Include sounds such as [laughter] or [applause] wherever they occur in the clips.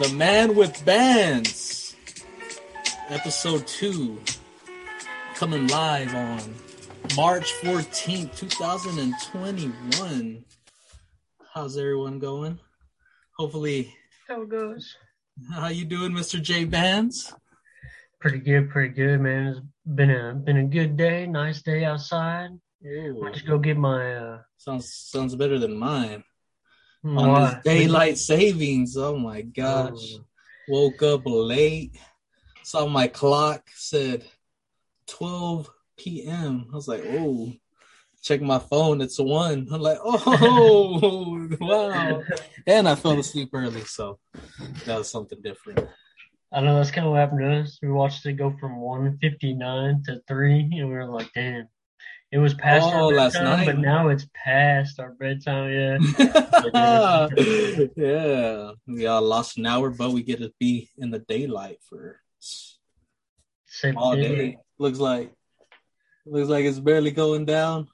The Man with Bands, episode two, coming live on March 14th, 2021. How's everyone going? Hopefully, How it goes? how you doing, Mr. J Bands? Pretty good, pretty good, man. It's been a been a good day, nice day outside. Ooh, Went to go get my uh sounds sounds better than mine. On this hmm. daylight savings, oh my gosh. Oh, Woke up late, saw my clock said 12 p.m. I was like, oh, check my phone, it's one. I'm like, oh, [laughs] wow. And I fell asleep early, so that was something different. I know that's kind of what happened to us. We watched it go from one fifty nine to three, and we were like, damn. It was past Oh, our last bedtime, night. but now it's past our bedtime. [laughs] Yeah, yeah, we all lost an hour, but we get to be in the daylight for Same all thing. day. Looks like looks like it's barely going down.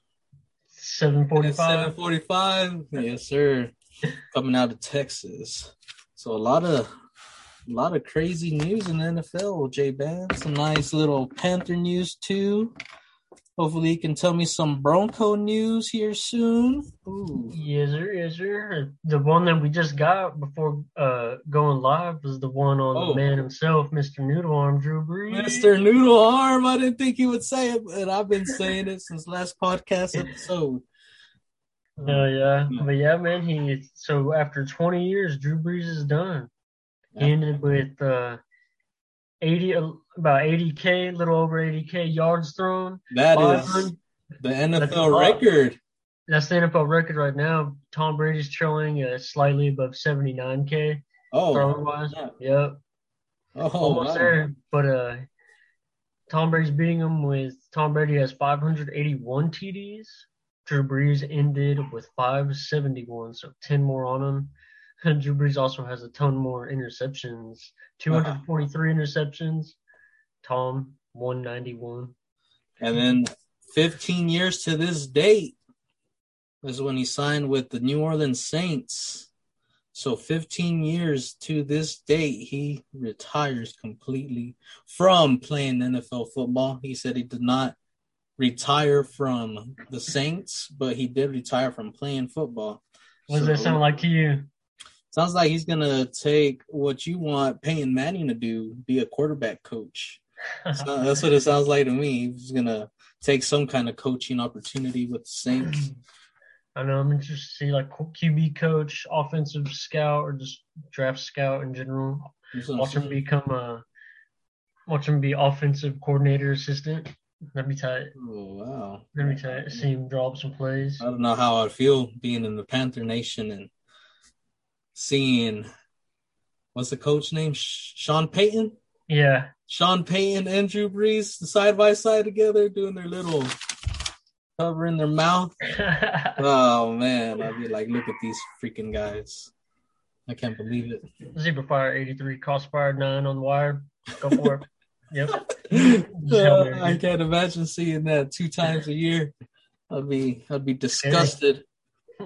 Seven forty-five. Seven forty-five. Yes, sir. Coming out of Texas. So a lot of a lot of crazy news in the NFL, J Ban. Some nice little Panther news too. Hopefully you can tell me some Bronco news here soon. Ooh. Yes, sir. Yes, sir. The one that we just got before uh going live was the one on Oh. the man himself, Mr. Noodle Arm, Drew Brees. Mr. Noodle Arm, I didn't think he would say it, but I've been saying it since last podcast episode. [laughs] Oh yeah, but yeah, man. He so after 20 years, Drew Brees is done. He ended with uh 80 about 80k, a little over 80k yards thrown. That is the NFL lot. record. That's the NFL record right now. Tom Brady's trailing uh, slightly above 79k Oh, throwing wise. yeah. Yep, oh, almost wow. there. But uh, Tom Brady's beating him with Tom Brady has 581 TDs. Drew Brees ended with 571, so 10 more on him. And Drew Brees also has a ton more interceptions 243 interceptions. Tom, 191. And then 15 years to this date is when he signed with the New Orleans Saints. So 15 years to this date, he retires completely from playing NFL football. He said he did not retire from the Saints, but he did retire from playing football. What does that sound like to you? Sounds like he's gonna take what you want Peyton Manning to do, be a quarterback coach. [laughs] So that's what it sounds like to me. He's gonna take some kind of coaching opportunity with the Saints. I know I'm interested to see like QB coach, offensive scout, or just draft scout in general. That's what I'm Watch him become a, watch him be offensive coordinator assistant. That'd be tight. Oh wow! That'd be tight. See him draw up some plays. I don't know how I'd feel being in the Panther Nation and seeing what's the coach name? Sean Payton. Yeah, Sean Payton and Drew Brees side by side together doing their little covering their mouth. [laughs] Oh man, I'd be like, look at these freaking guys. I can't believe it. Zebra Fire 83, Crossfire 9 on the wire. Go for it. [laughs] Yep. Uh, I can't imagine seeing that two times a year. I'd be I'd be disgusted. [laughs]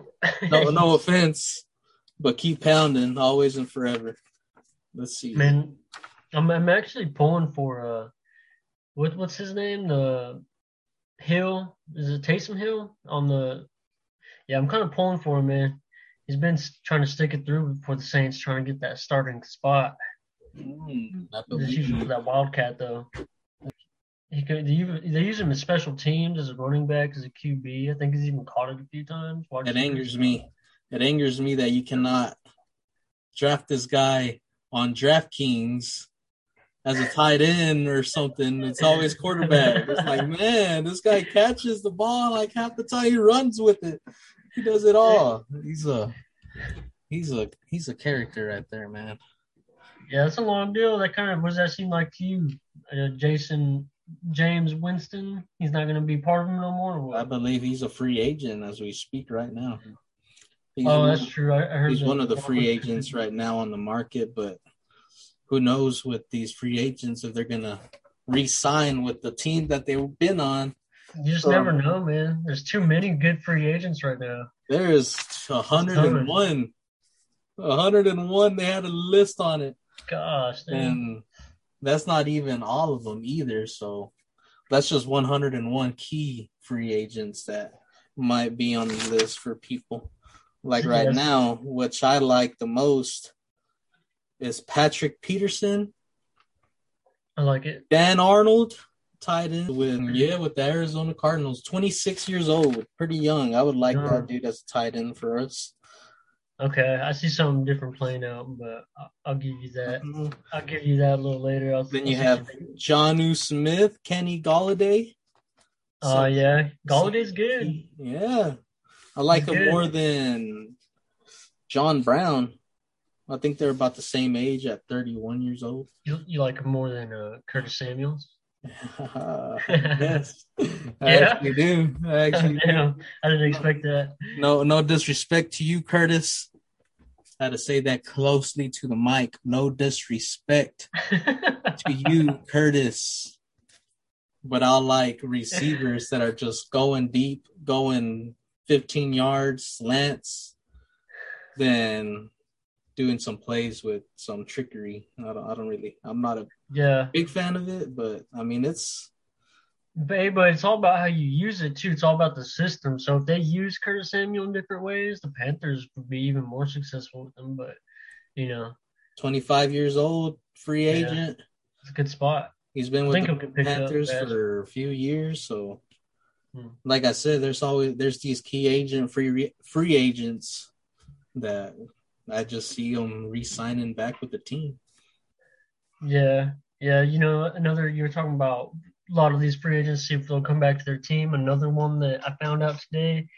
No, no offense, but keep pounding always and forever. Let's see. Man, I'm I'm actually pulling for uh, what what's his name? The Hill is it Taysom Hill on the? Yeah, I'm kind of pulling for him, man. He's been trying to stick it through for the Saints, trying to get that starting spot. Mm, using for that Wildcat though. He could, they, use- they use him in special teams as a running back, as a QB. I think he's even caught it a few times. Wide It angers me. It angers me that you cannot draft this guy on DraftKings as a tight end or something. It's always quarterback. It's like, man, this guy catches the ball like half the time he runs with it. He does it all. He's a he's a he's a character right there, man. Yeah, that's a long deal. That kind of what does that seem like to you, uh, Jason Jameis Winston? He's not going to be part of him no more. Or I believe he's a free agent as we speak right now. He's Oh, one- that's true. I, I heard he's one of the free agents right now on the market, but who knows with these free agents if they're gonna re-sign with the team that they've been on. You just So- never know, man. There's too many good free agents right now. There is 101 101. They had a list on it, Gosh, dang. and that's not even all of them either. So that's just 101 key free agents that might be on the list for people. Like right Yes. now, which I like the most is Patrick Peterson, I like it. Dan Arnold, tied in with yeah with the Arizona Cardinals. 26 years old, pretty young. I would like Yeah. that dude as a tight end for us. Okay, I see something different playing out, but I'll, I'll give you that. Mhm. I'll give you that a little later. I'll, Then I'll you have you- Jonnu Smith, Kenny Golladay. Oh yeah, Golladay's good. Yeah. I like him more than John Brown. I think they're about the same age at 31 years old. You, you like him more than uh, Curtis Samuels? [laughs] yes. [laughs] I Yeah? actually do. I actually [laughs] do. I didn't expect that. No no disrespect to you, Curtis. I had to say that closely to the mic. No disrespect to you, Curtis. But I like receivers that are just going deep, going 15 yards, slants, then doing some plays with some trickery. I don't, I don't really, I'm not a yeah, big fan of it, but I mean, it's, but, but it's all about how you use it too. It's all about the system. So if they use Curtis Samuel in different ways, the Panthers would be even more successful with them. But you know, 25 years old, free Yeah. agent. it's a good spot. He's been with the he'll get picked up Panthers for a few years, so. Like I said, there's always there's these key agent free free agents that I just see them re-signing back with the team. Yeah, yeah. You know, another you were talking about a lot of these free agents see if they'll come back to their team. Another one that I found out today,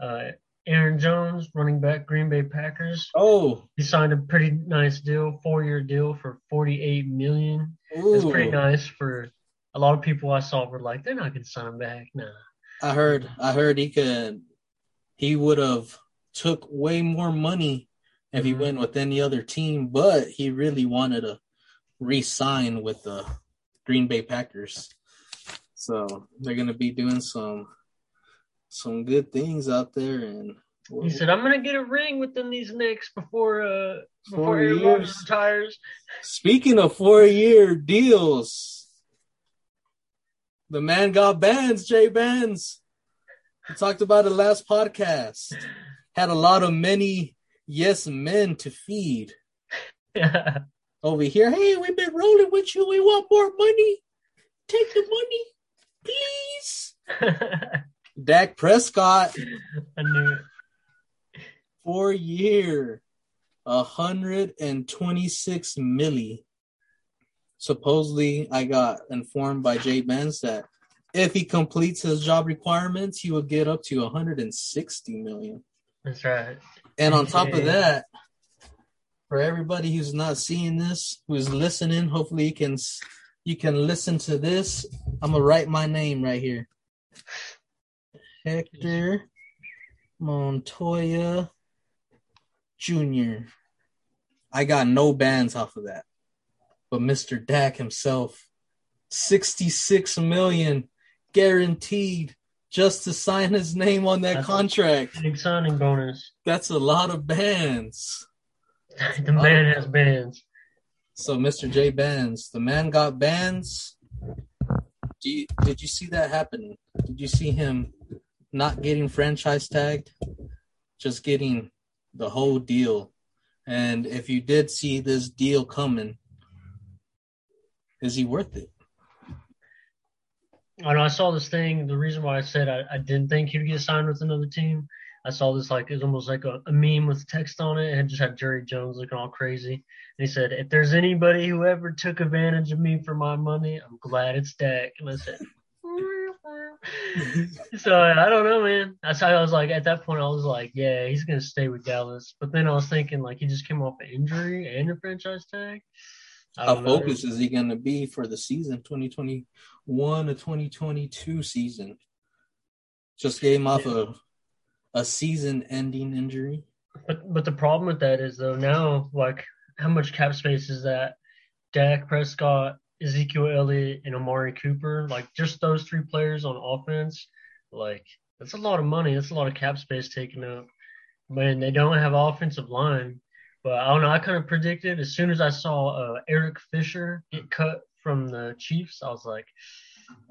uh, Aaron Jones, running back, Green Bay Packers. Oh, He signed a pretty nice deal, four year deal for forty eight million. It's pretty nice for a lot of people I saw were like, they're not gonna sign him back. Nah. I heard I heard he could he would have took way more money if he Mhm. went with any other team, but he really wanted to re-sign with the Green Bay Packers. So they're gonna be doing some some good things out there and He said, I'm gonna get a ring within these Knicks before uh before Four Aaron. Rodgers retires. Speaking of four-year deals, the man got bands. Jay Bands. We talked about it last podcast. Had a lot of many yes men to feed Yeah. [laughs] over here. Hey, we've been rolling with you. We want more money. Take the money, please. [laughs] Dak Prescott, I knew it. four year, a hundred and twenty six milli. Supposedly, I got informed by Jay Benz that if he completes his job requirements, he will get up to 160 million. That's right. And on top of that, for everybody who's not seeing this, who's listening, hopefully you can you can listen to this. I'm gonna write my name right here. Hector Montoya Jr. I got no bands off of that. But Mr. Dak himself, 66 million guaranteed just to sign his name on that That's- contract. Big signing bonus. That's a lot of bands. [laughs] the man oh. has bands. So, Mr. J Bands, the man got bands. Do you, did you see that happen? Did you see him not getting franchise tagged? Just getting the whole deal. And if you did see this deal coming, is he worth it? I know I saw this thing. The reason why I said I, I didn't think he'd get signed with another team, I saw this like it was almost like a, a meme with text on it. Had just had Jerry Jones looking all crazy. And he said, "If there's anybody who ever took advantage of me for my money, I'm glad it's Dak." And I said, [laughs] "So I don't know, man." That's how I was like at that point. I was like, "Yeah, he's gonna stay with Dallas." But then I was thinking like he just came off an injury and a franchise tag. How focused is he going to be for the season 2021 to 2022 season? Just came off a a season ending injury. But but the problem with that is though now like how much cap space is that? Dak Prescott, Ezekiel Elliott, and Amari Cooper, like just those three players on offense, like that's a lot of money. That's a lot of cap space taken up. When they don't have offensive line, But I don't know. I kind of predicted as soon as I saw uh, Eric Fisher get cut from the Chiefs, I was like,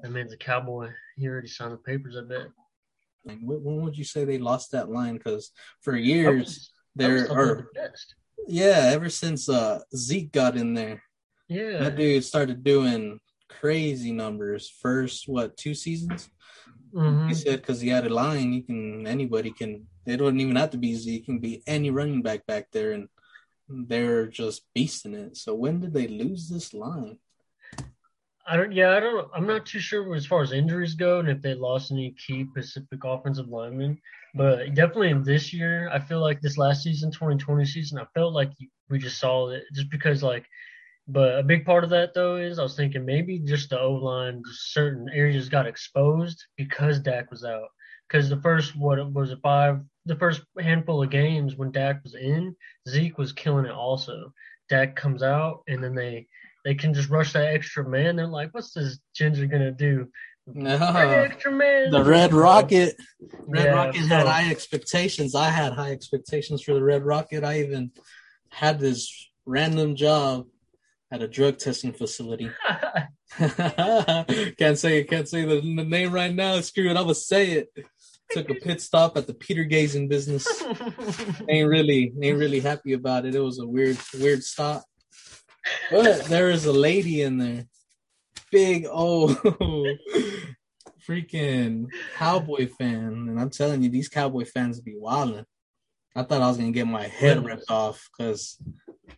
that man's a cowboy. He already signed the papers, I bet. Like, when would you say they lost that line? Because for years, there are. The yeah, ever since uh, Zeke got in there, yeah, that dude started doing crazy numbers. First, what two seasons? Mm-hmm. He said because he had a line, you can anybody can. They don't even have to be Zeke. Can be any running back back there, and they're just beasting it. So when did they lose this line? I don't. Yeah, I don't. I'm not too sure as far as injuries go, and if they lost any key Pacific offensive linemen. But definitely in this year, I feel like this last season, 2020 season, I felt like we just saw it just because like. But a big part of that though is I was thinking maybe just the O line, certain areas got exposed because Dak was out. Because the first what was it five, the first handful of games when Dak was in, Zeke was killing it also. Dak comes out and then they they can just rush that extra man. They're like, what's this ginger gonna do? No, extra man. The Red Rocket. Red Yeah, Rocket so- had high expectations. I had high expectations for the Red Rocket. I even had this random job at a drug testing facility. [laughs] [laughs] can't say can't say the, the name right now. Screw it, I'm gonna say it. Took a pit stop at the Peter Gazing business. [laughs] ain't really ain't really happy about it. It was a weird weird stop. But there is a lady in there. Big old [laughs] freaking cowboy fan. And I'm telling you, these cowboy fans be wilding. I thought I was gonna get my head ripped off because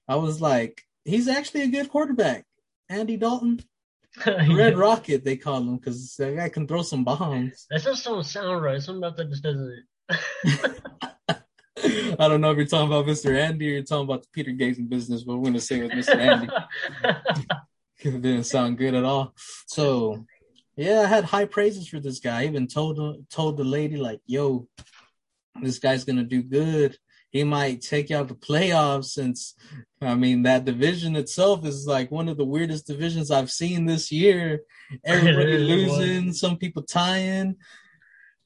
I was like, he's actually a good quarterback. Andy Dalton, [laughs] Red Rocket, they call him because that guy can throw some bombs. That just don't sound right. Something about that just doesn't. [laughs] I don't know if you're talking about Mr. Andy or you're talking about the Peter Gates business, but we're gonna say with Mr. Andy. [laughs] it didn't sound good at all. So yeah, I had high praises for this guy. I even told told the lady like, "Yo, this guy's gonna do good. He might take you out the playoffs." Since I mean, that division itself is like one of the weirdest divisions I've seen this year. [laughs] Everybody It is, was. losing, some people tying.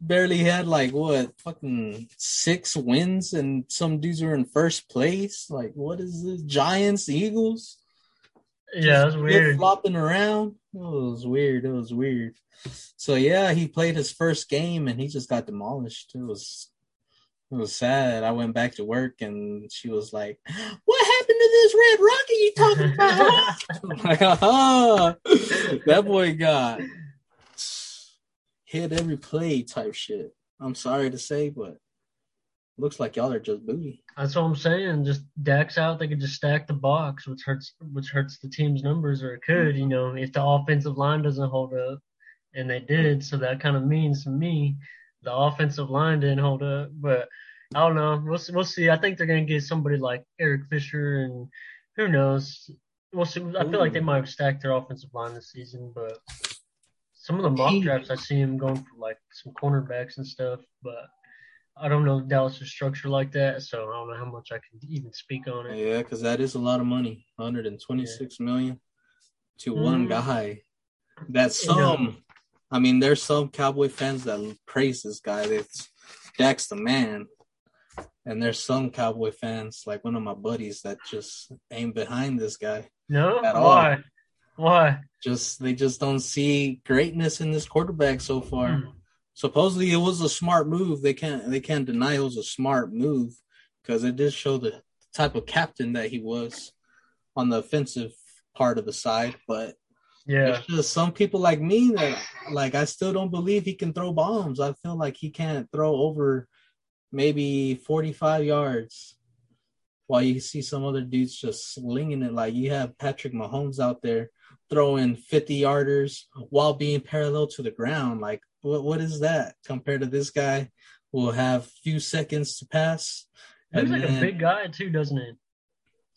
Barely had like what fucking six wins, and some dudes are in first place. Like, what is this? Giants, Eagles yeah, that's weird. flopping around. It was weird. It was weird. So yeah, he played his first game and he just got demolished. It was it was sad. I went back to work and she was like, "What happened to this red rocket you talking about?" [laughs] I'm like, "Ah, that boy got hit every play type shit." I'm sorry to say, but looks like y'all are just booty. That's what I'm saying. Just Dak's out, they could just stack the box, which hurts which hurts the team's numbers, or it could, you know, if the offensive line doesn't hold up, and they did. So that kind of means to me, the offensive line didn't hold up. But I don't know. We'll see, we'll see. I think they're gonna get somebody like Eric Fisher, and who knows. We'll see. I feel like they might have stacked their offensive line this season, but some of the mock drafts I see him going for like some cornerbacks and stuff, but. I don't know Dallas' structure like that, so I don't know how much I can even speak on it. Yeah, because that is a lot of money. 126 million to one Mhm. guy. That's some. I mean, there's some Cowboy fans that praise this guy. That's Dak's the man. And there's some Cowboy fans, like one of my buddies, that just ain't behind this guy. No, At all. why? Why? Just they just don't see greatness in this quarterback so far. Hmm. Supposedly it was a smart move. They can't they can't deny it was a smart move because it did show the type of captain that he was on the offensive part of the side. But Yeah, it's just some people like me that like I still don't believe he can throw bombs. I feel like he can't throw over maybe 45 yards. While you see some other dudes just slinging it, like you have Patrick Mahomes out there throwing 50 yarders while being parallel to the ground. Like, what what is that compared to this guy who will have few seconds to pass? he looks And like a big guy too, doesn't he?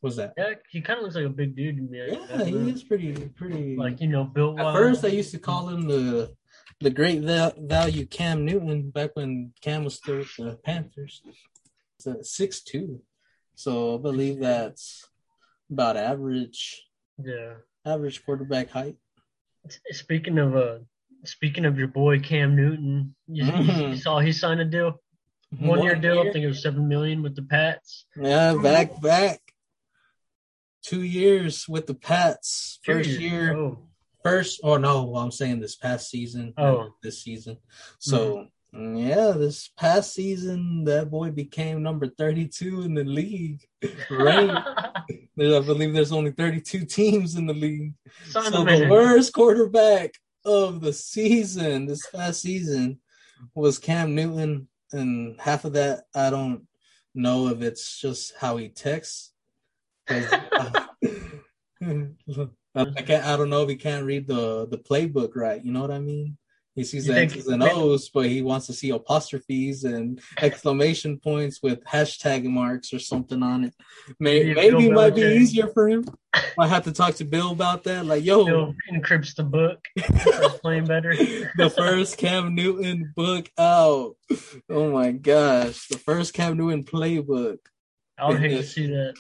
What's that? Yeah, he kind of looks like a big dude to me. Yeah, he is pretty pretty. Like you know, built At first, I used to call him the the great value Cam Newton back when Cam was still with the Panthers. It's a six two, so I believe that's about average Yeah. average quarterback height. Speaking of uh, speaking of your boy Cam Newton, you, Mhm. you saw he signed a deal, one year deal. I think it was seven million with the Pats. Yeah, back back. Two years with the Pats. Two First years. year, Oh, first or no, well, I'm saying this past season. Oh. Mm-hmm. this season. So yeah, this past season, that boy became number 32 in the league. [laughs] Right? I believe there's only 32 teams in the league. So the worst quarterback of the season, this past season, was Cam Newton, and half of that I don't know if it's just how he texts. 'Cause, uh, [laughs] [laughs] I can't. I don't know if he can't read the the playbook right. You know what I mean? He sees the X's and O's, but he wants to see apostrophes and exclamation points with hashtag marks or something on it. Maybe, Maybe maybe it might be easier for him. [laughs] I have to talk to Bill about that. Like, yo, Bill encrypts the book. Playing better. the first Cam Newton book out. Oh my gosh, the first Cam Newton playbook. I would hate to see that.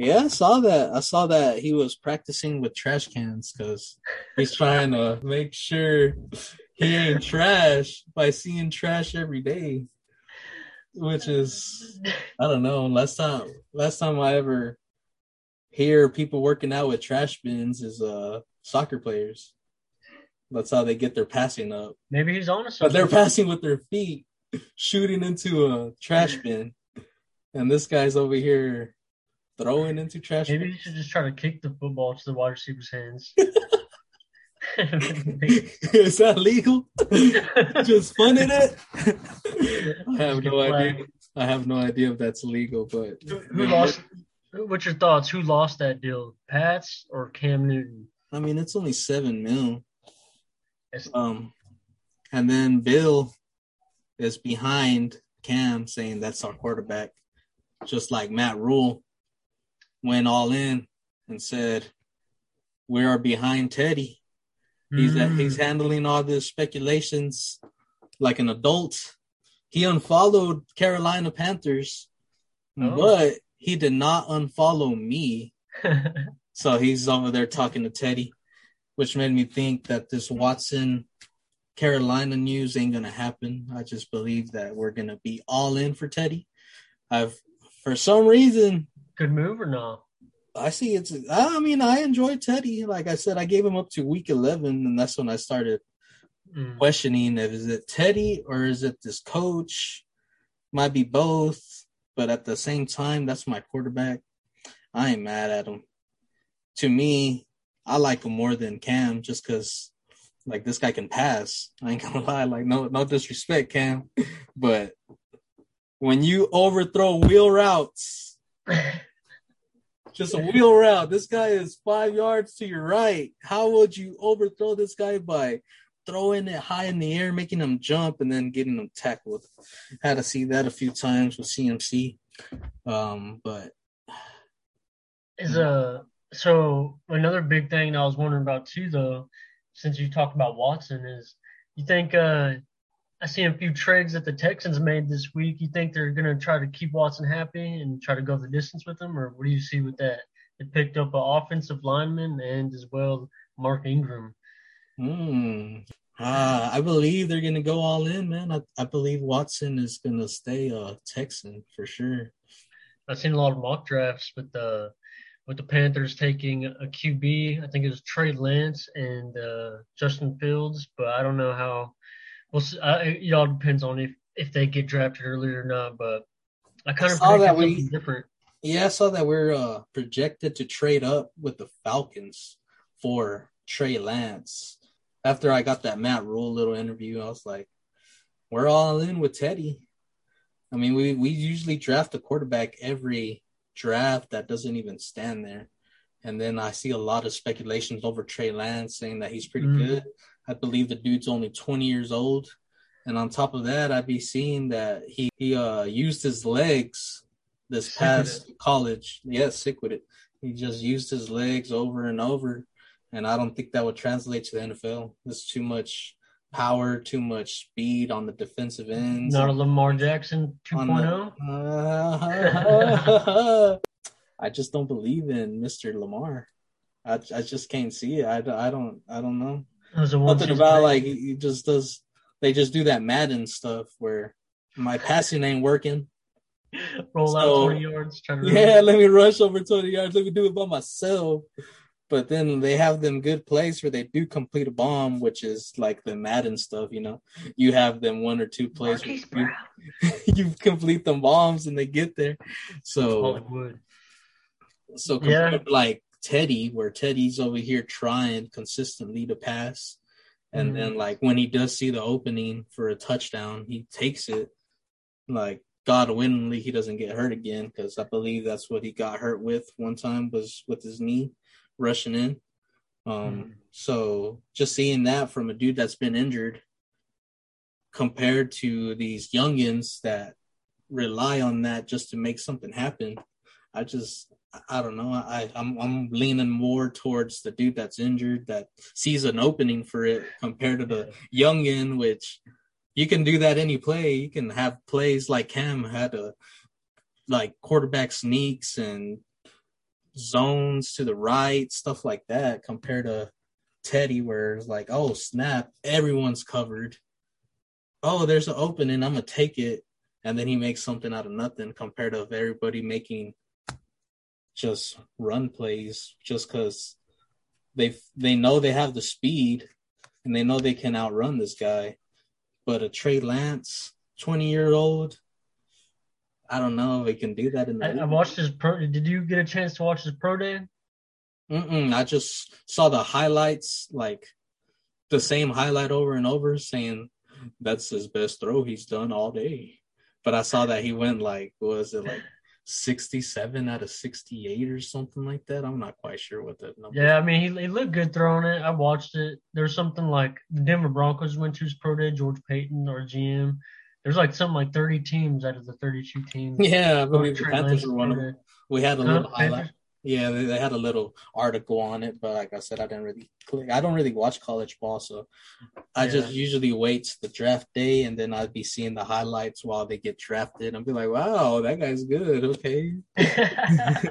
Yeah, I saw that. I saw that he was practicing with trash cans because he's trying to make sure he ain't trash by seeing trash every day. Which is I don't know. Last time last time I ever hear people working out with trash bins is uh soccer players. That's how they get their passing up. Maybe he's on to But they're passing with their feet, shooting into a trash bin. And this guy's over here throwing into trash Maybe he should just try to kick the football to the wide receiver's hands. [laughs] [laughs] Is that legal? [laughs] Just funding it? I have no idea. I have no idea if that's legal, but Who, who lost? What's your thoughts? Who lost that deal? Pats or Cam Newton? I mean, it's only seven mil. Um, and then Bill is behind Cam, saying that's our quarterback, just like Matt Rhule went all in and said, "We are behind Teddy." He's Mm. he's handling all the speculations like an adult. He unfollowed Carolina Panthers, Oh. but he did not unfollow me. [laughs] So he's over there talking to Teddy, which made me think that this Watson Carolina news ain't gonna happen. I just believe that we're gonna be all in for Teddy. I've for some reason Good move or no? I see it's I mean I enjoy Teddy. Like I said, I gave him up to week eleven and that's when I started Mm. questioning if is it Teddy or is it this coach? Might be both, but at the same time, that's my quarterback. I ain't mad at him. To me, I like him more than Cam just because like this guy can pass. I ain't gonna [laughs] lie, like no no disrespect, Cam. But when you overthrow wheel routes, [laughs] just a wheel route, this guy is five yards to your right. How would you overthrow this guy by throwing it high in the air, making him jump, and then getting him tackled. Had to see that a few times with CMC. Um, but Is a so another big thing I was wondering about too though, since you talked about Watson, is you think uh I seen a few trades that the Texans made this week. You think they're gonna try to keep Watson happy and try to go the distance with him, or what do you see with that? They picked up an offensive lineman and as well Mark Ingram. hmm, uh, I believe they're gonna go all in, man. I, I believe Watson is gonna stay a Texan for sure. I've seen a lot of mock drafts with the with the Panthers taking a QB. I think it was Trey Lance and uh, Justin Fields, but I don't know how. Well, it all depends on if if they get drafted early or not. But I kind of saw that we- different. Yeah, I saw that we're uh, projected to trade up with the Falcons for Trey Lance. After I got that Matt Rhule little interview, I was like, we're all in with Teddy. I mean, we, we usually draft a quarterback every draft that doesn't even stand there. And then I see a lot of speculations over Trey Lance saying that he's pretty Mm. good. I believe the dude's only 20 years old. And on top of that, I'd be seeing that he, he uh, used his legs this past college. Yeah, sick with it. He just used his legs over and over. And I don't think that would translate to the NFL. There's too much power, too much speed on the defensive ends. Not a Lamar Jackson oh? on 2.0. the- I just don't believe in Mr. Lamar. I, I just can't see it. I, I don't I don't know. It was a Nothing about like he he just does. They just do that Madden stuff where my passing ain't working. Roll So- out 20 yards, try to run. Yeah, let me rush over 20 yards. Let me do it by myself. But then they have them good plays where they do complete a bomb, which is like the Madden stuff, you know. You have them one or two plays Marquise you, Brown. [laughs] you complete them bombs and they get there. So Hollywood. so Yeah. like Teddy, where Teddy's over here trying consistently to pass, and Mhm. then like when he does see the opening for a touchdown, he takes it. Like God willingly, he doesn't get hurt again because I believe that's what he got hurt with one time was with his knee rushing in. Um, Mhm. so just seeing that from a dude that's been injured compared to these youngins that rely on that just to make something happen. I just I don't know. I I'm I'm leaning more towards the dude that's injured that sees an opening for it compared to the youngin, which you can do that any play. You can have plays like Cam had a like quarterback sneaks and zones to the right, stuff like that, compared to Teddy, where it's like, oh snap, everyone's covered. Oh, there's an opening, I'm gonna take it, and then he makes something out of nothing compared to everybody making just run plays just because they they know they have the speed and they know they can outrun this guy. But a Trey Lance, twenty year old, I don't know if he can do that in the. I, I watched his pro. Did you get a chance to watch his pro day? Mm-mm, I just saw the highlights, like the same highlight over and over, saying that's his best throw he's done all day. But I saw that he went like, was it like, sixty-seven out of sixty-eight or something like that? I'm not quite sure what that number. Yeah, I mean, he, he looked good throwing it. I watched it. There's something like the Denver Broncos went to his pro day. George Paton, our GM. There's like something like 30 teams out of the 32 teams. Yeah, I believe the Panthers were one of them. We had a little highlight. Yeah, they, they had a little article on it, but like I said, I didn't really click. I don't really watch college ball, so I just usually wait the draft day, and then I'd be seeing the highlights while they get drafted. I'd be like, "Wow, that guy's good." Okay. [laughs] [laughs] yeah,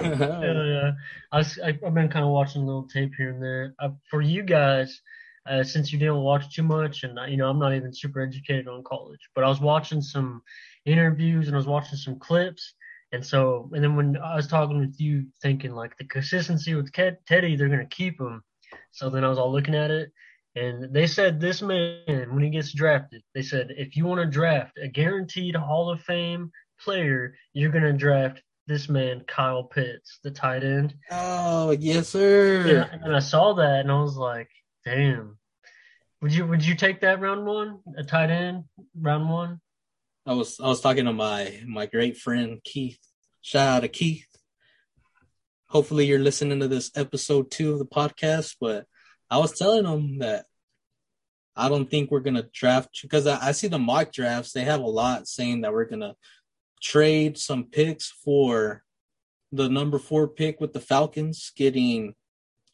yeah. I, I've been kind of watching a little tape here and there. Uh, for you guys, uh, since you didn't watch too much, and uh, you know, I'm not even super educated on college, but I was watching some interviews and I was watching some clips. And so, and then when I was talking with you, thinking like the consistency with Ted, Teddy, they're going to keep him. So then I was all looking at it, and they said this man, when he gets drafted, they said if you want to draft a guaranteed Hall of Fame player, you're going to draft this man, Kyle Pitts, the tight end. oh yes, sir. And, and I saw that, and I was like, damn. Would you would you take that round one, a tight end, round one? I was I was talking to my my great friend Keith. Shout out to Keith. Hopefully you're listening to this episode two of the podcast, but I was telling him that I don't think we're gonna draft because I, I see the mock drafts. They have a lot saying that we're gonna trade some picks for the number four pick with the Falcons, getting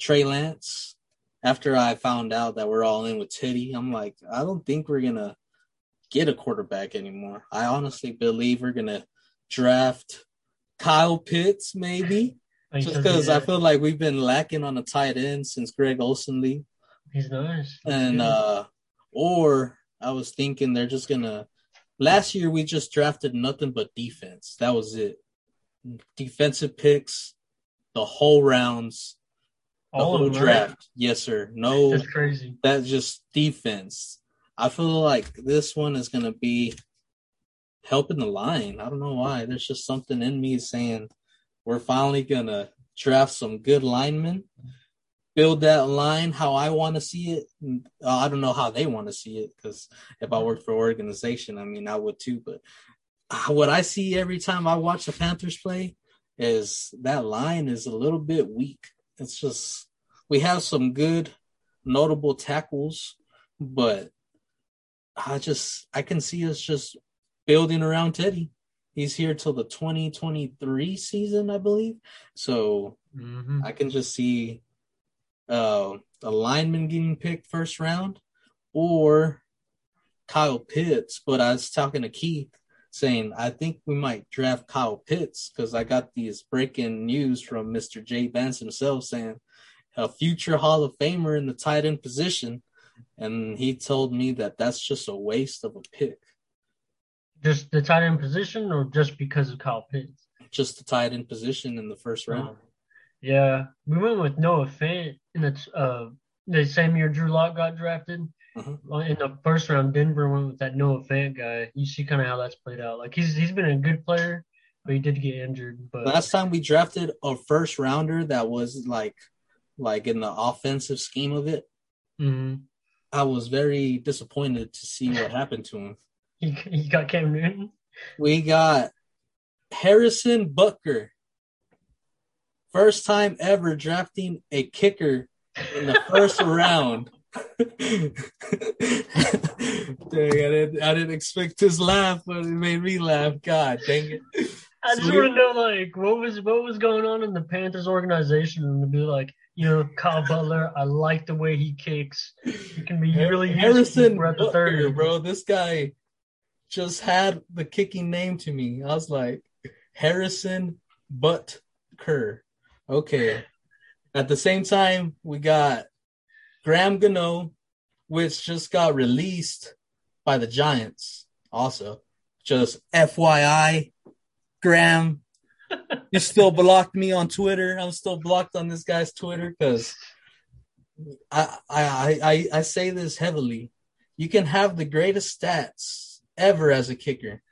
Trey Lance. After I found out that we're all in with Teddy, I'm like, I don't think we're gonna get a quarterback anymore. I honestly believe we're gonna draft Kyle Pitts, maybe, just because I feel like we've been lacking on a tight end since Greg Olsen Lee, he's nice. He's and good. uh, or I was thinking they're just gonna. Last year we just drafted nothing but defense. That was it. Defensive picks, the whole rounds, the all whole of them, right? draft. Yes, sir. No That's crazy. that's just defense. I feel like this one is going to be helping the line. I don't know why. There's just something in me saying we're finally going to draft some good linemen, build that line how I want to see it. I don't know how they want to see it because if I worked for an organization, I mean, I would too. But what I see every time I watch the Panthers play is that line is a little bit weak. It's just we have some good notable tackles, but I just I can see us just building around Teddy. He's here till the 2023 season, I believe. So hmm I can just see uh, a lineman getting picked first round or Kyle Pitts. But I was talking to Keith saying I think we might draft Kyle Pitts because I got these breaking news from Mr. Jay Vance himself saying a future Hall of Famer in the tight end position. And he told me that that's just a waste of a pick. Just the tight end position, or just because of Kyle Pitts? Just the tight end position in the first round. Yeah, we went with Noah Fant in the uh the same year Drew Lock got drafted. Uh-huh. In the first round, Denver went with that Noah Fant guy. You see kind of how that's played out. Like he's he's been a good player, but he did get injured. But Last time we drafted a first rounder that was like like in the offensive scheme of it, Mhm. I was very disappointed to see what happened to him. [laughs] he he got Cam Newton. We got Harrison Butker. First time ever drafting a kicker in the first [laughs] round. Dang, I didn't, I didn't expect his laugh, but it made me laugh. God dang it. I just So want to know like what was what was going on in the Panthers organization and to be like, you know, Kyle Butler, I like the way he kicks. He can be really Harrison at the third. bro. This guy just had the kicking name to me. I was like, Harrison Butt Kerr. Okay. At the same time, we got Graham Gano, which just got released by the Giants. Also, just FYI, Graham, you still blocked me on Twitter. I'm still blocked on this guy's Twitter because I, I I I say this heavily. You can have the greatest stats ever as a kicker.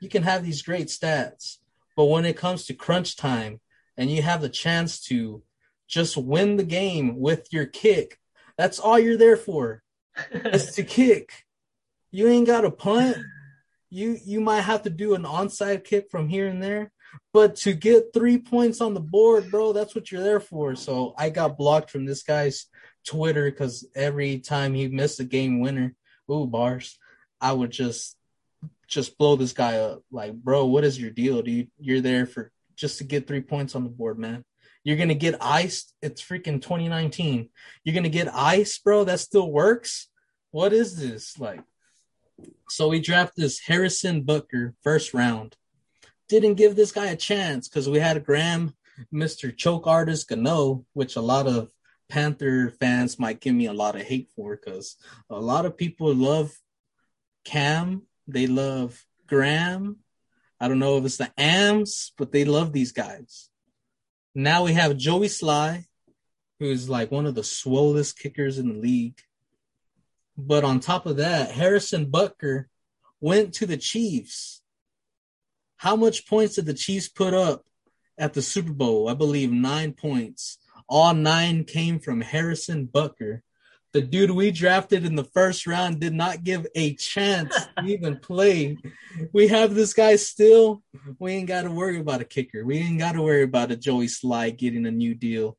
You can have these great stats, but when it comes to crunch time and you have the chance to just win the game with your kick, that's all you're there for. [laughs] Is to kick. You ain't got a punt. You you might have to do an onside kick from here and there, but to get three points on the board, bro, that's what you're there for. So I got blocked from this guy's Twitter because every time he missed a game winner, ooh bars, I would just just blow this guy up. Like, bro, what is your deal, dude? You're there for just to get three points on the board, man. You're gonna get iced. It's freaking 2019. You're gonna get iced, bro. That still works. What is this like? So we draft this Harrison Butker first round. Didn't give this guy a chance because we had Graham, Mr. Choke Artist Gano, which a lot of Panther fans might give me a lot of hate for because a lot of people love Cam. They love Graham. I don't know if it's the AMs, but they love these guys. Now we have Joey Slye, who's like one of the swollest kickers in the league. But on top of that, Harrison Butker went to the Chiefs. How much points did the Chiefs put up at the Super Bowl? I believe nine points. All nine came from Harrison Butker. The dude we drafted in the first round did not give a chance to [laughs] even play. We have this guy still. We ain't got to worry about a kicker. We ain't got to worry about a Joey Slye getting a new deal.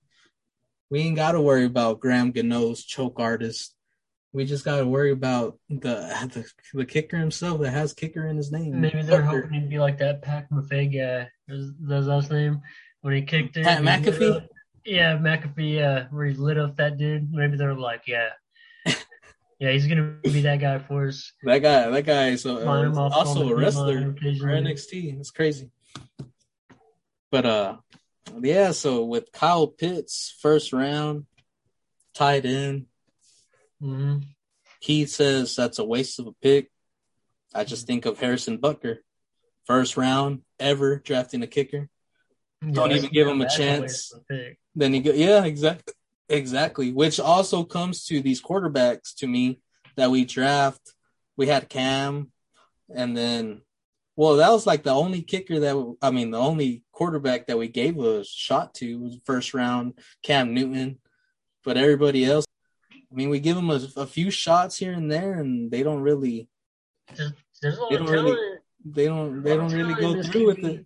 We ain't got to worry about Graham Gano's choke artist. We just got to worry about the, the the kicker himself that has kicker in his name. Maybe they're hoping he'd be like that Pac Maffei guy. Is that's his name? When he kicked it. Pat McAfee? up- Yeah, McAfee. Yeah, where he lit up that dude. Maybe they're like, yeah, [laughs] yeah, he's gonna be that guy for us. That guy, that guy is uh, Line him up on also a wrestler for. NXT. It's crazy. But uh, yeah. So with Kyle Pitts, first round, tied in. Hmm Keith says that's a waste of a pick. I just think of Harrison Butker, first round ever drafting a kicker. Don't even give him a chance. Then he go, yeah, exactly, exactly. Which also comes to these quarterbacks to me that we draft. We had Cam, and then, well, that was like the only kicker that I mean, the only quarterback that we gave a shot to was first round Cam Newton, but everybody else, I mean, we give them a, a few shots here and there, and they don't really, There's, there's a lot They of don't really- talent. they don't, they don't really go through with it.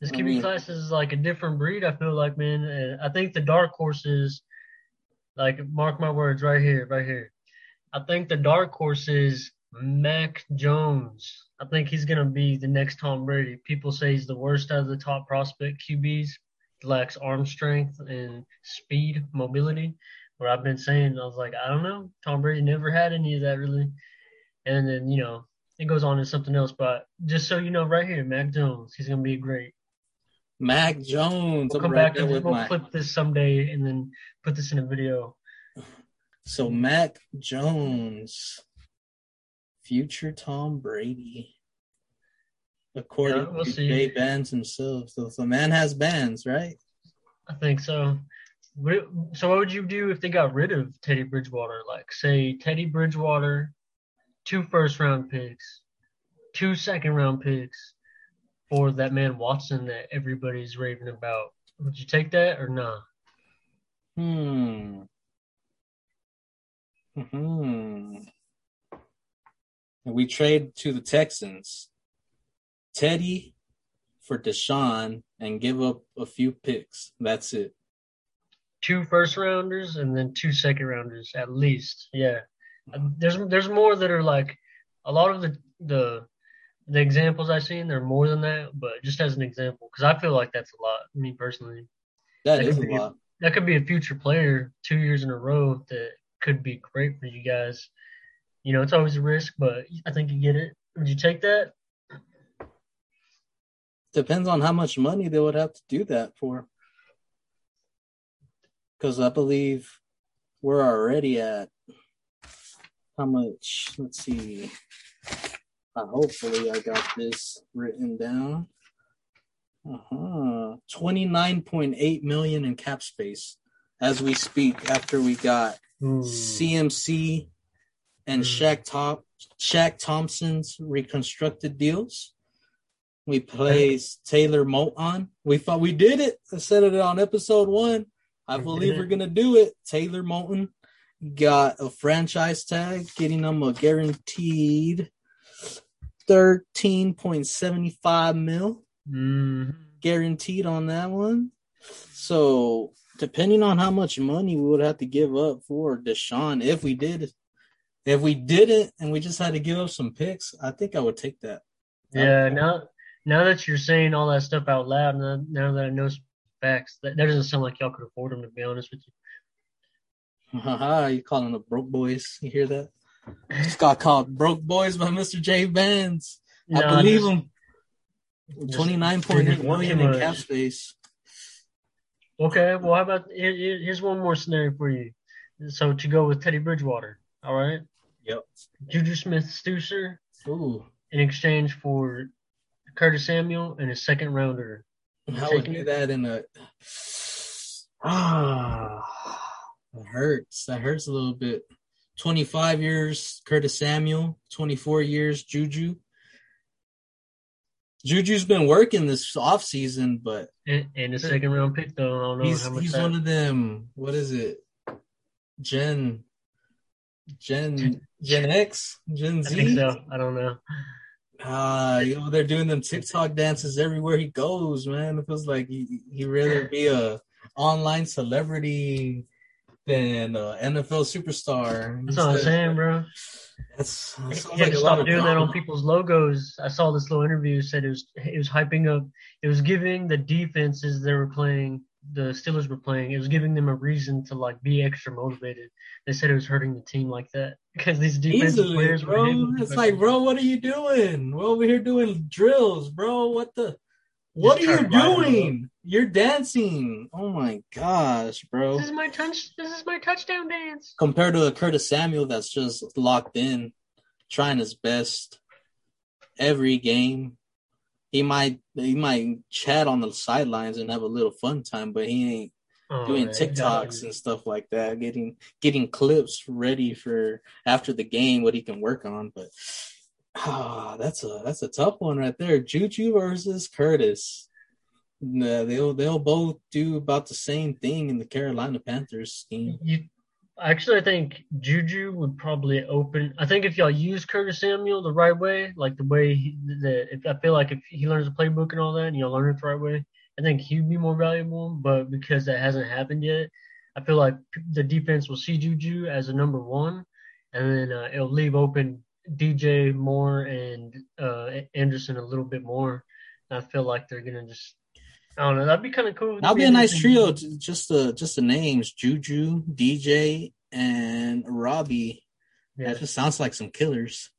This I QB mean- class is like a different breed. I feel like, man. And I think the dark horses, like, mark my words, right here, right here. I think the dark horse is Mac Jones. I think he's gonna be the next Tom Brady. People say he's the worst out of the top prospect QBs. Lacks arm strength and speed, mobility. Where I've been saying, I was like, I don't know. Tom Brady never had any of that really. And then you know, it goes on to something else. But just so you know, right here, Mac Jones, he's gonna be great. Mac Jones. We'll I'm come right back and we'll my clip this someday and then put this in a video. So Mac Jones, future Tom Brady. according Yeah, we'll to see. Jay Bands himself. So the man has bands, right? I think so. So what would you do if they got rid of Teddy Bridgewater? Like say Teddy Bridgewater, two first round picks, two second round picks for that man Watson that everybody's raving about. Would you take that or not? Hmm. Hmm. And we trade to the Texans. Teddy for Deshaun and give up a few picks. That's it. Two first rounders and then two second rounders at least. Yeah. There's there's more that are like a lot of the the the examples I've seen, they're more than that, but just as an example, because I feel like that's a lot, me personally. That That is a lot. that could be a future player two years in a row that could be great for you guys. You know, it's always a risk, but I think you get it. Would you take that? Depends on how much money they would have to do that for. Because I believe we're already at how much? Let's see. Uh, hopefully, I got this written down. Uh huh. Twenty nine point eight million in cap space as we speak. After we got Ooh. CMC and Mm. Shaq Top Shaq Thompson's reconstructed deals. We placed Taylor Moton. We thought we did it. I said it on episode one. I [laughs] believe we're gonna do it. Taylor Moton got a franchise tag, getting him a guaranteed thirteen point seventy five mil Mm. guaranteed on that one. So depending on how much money we would have to give up for Deshaun, if we did, if we didn't, and we just had to give up some picks, I think I would take that. Yeah. Now, now that you're saying all that stuff out loud, now, now that I know facts, that, that doesn't sound like y'all could afford them. To be honest with you. Haha, you calling the broke boys? You hear that? Just got called broke boys by Mr. J Vance. I Nah, believe just- him. Twenty nine point eight million in cap space. Okay, well, how about here, here- here's one more scenario for you. So to go with Teddy Bridgewater, all right, Yep. Juju Smith-Schuster Ooh, in exchange for Curtis Samuel and a second rounder. How would do that in a? Ah, [sighs] that hurts. That hurts a little bit. Twenty five years, Curtis Samuel. Twenty four years, Juju. Juju's been working this off season, but And, and a second round pick, though. I don't know he's how much he's one of them. What is it? Gen, Gen, Gen X, Gen I Z. think so. I don't know. Ah, you know, they're doing them TikTok dances everywhere he goes, man. It feels like he he rather be a online celebrity than an NFL superstar. That's what I'm saying, bro. That's, that sounds like to a lot stop of doing that on people's logos. I saw this little interview said it was it was hyping up. It was giving the defenses they were playing, the Steelers were playing. It was giving them a reason to like be extra motivated. They said it was hurting the team like that because these defensive Easily, players were bro. hitting It's like, bro, what are you doing? We're over here doing drills, bro. What the? What Just are you to line 'em up. doing? You're dancing. Oh my gosh, bro. This is my touch. This is my touchdown dance. compared to a Curtis Samuel that's just locked in, trying his best every game. He might he might chat on the sidelines and have a little fun time, but he ain't Oh, doing man, TikToks and stuff like that, getting getting clips ready for after the game what he can work on. But ah, that's a that's a tough one right there. Juju versus Curtis. Nah, they'll they'll both do about the same thing in the Carolina Panthers scheme. You, actually, I think Juju would probably open. I think if y'all use Curtis Samuel the right way, like the way he, the, if I feel like if he learns the playbook and all that, and y'all learn it the right way, I think he'd be more valuable. But because that hasn't happened yet, I feel like the defense will see Juju as a number one, and then uh, it'll leave open DJ Moore and uh, Anderson a little bit more. And I feel like they're gonna just. I don't know. That'd be kind of cool. That'd be a nice trio. Just the just the names: Juju, DJ, and Robbie. Yeah. That just sounds like some killers.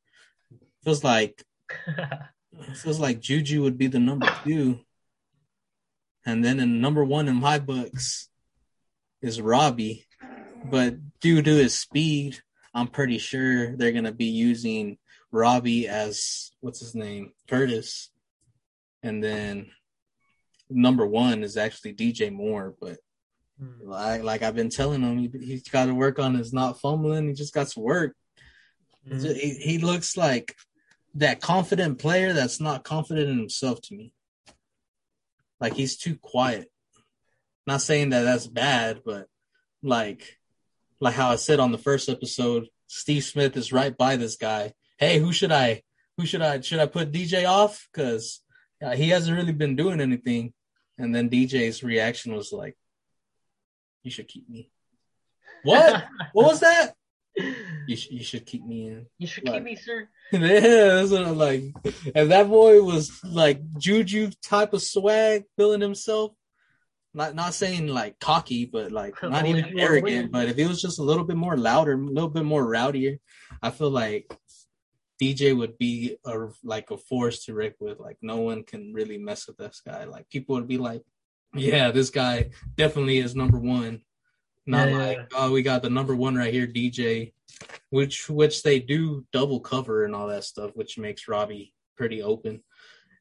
Feels like [laughs] feels like Juju would be the number two, and then in number one in my books is Robbie. But due to his speed, I'm pretty sure they're gonna be using Robbie as what's his name, Curtis. and then number one is actually DJ Moore. But Mm. like like I've been telling him, he, he's got to work on his not fumbling. He just got to work. Mhm. He, he looks like that confident player that's not confident in himself to me. Like he's too quiet. Not saying that that's bad, but like like how I said on the first episode, Steve Smith is right by this guy. Hey, who should I who should I should I put DJ off cuz uh, he hasn't really been doing anything. And then DJ's reaction was like you should keep me. What? [laughs] what was that? You, sh- you should keep me in. You should Like- keep me, sir. [laughs] Yeah, that's what I'm like. If that boy was like Juju type of swag, feeling himself, not not saying like cocky, but like [laughs] not even if you wanna arrogant. But if he was just a little bit more louder, a little bit more rowdier, I feel like DJ would be a like a force to reckon with. Like no one can really mess with this guy. Like people would be like, yeah, this guy definitely is number one. Not Yeah, like yeah. oh, we got the number one right here, DJ which which they do double cover and all that stuff, which makes Robbie pretty open.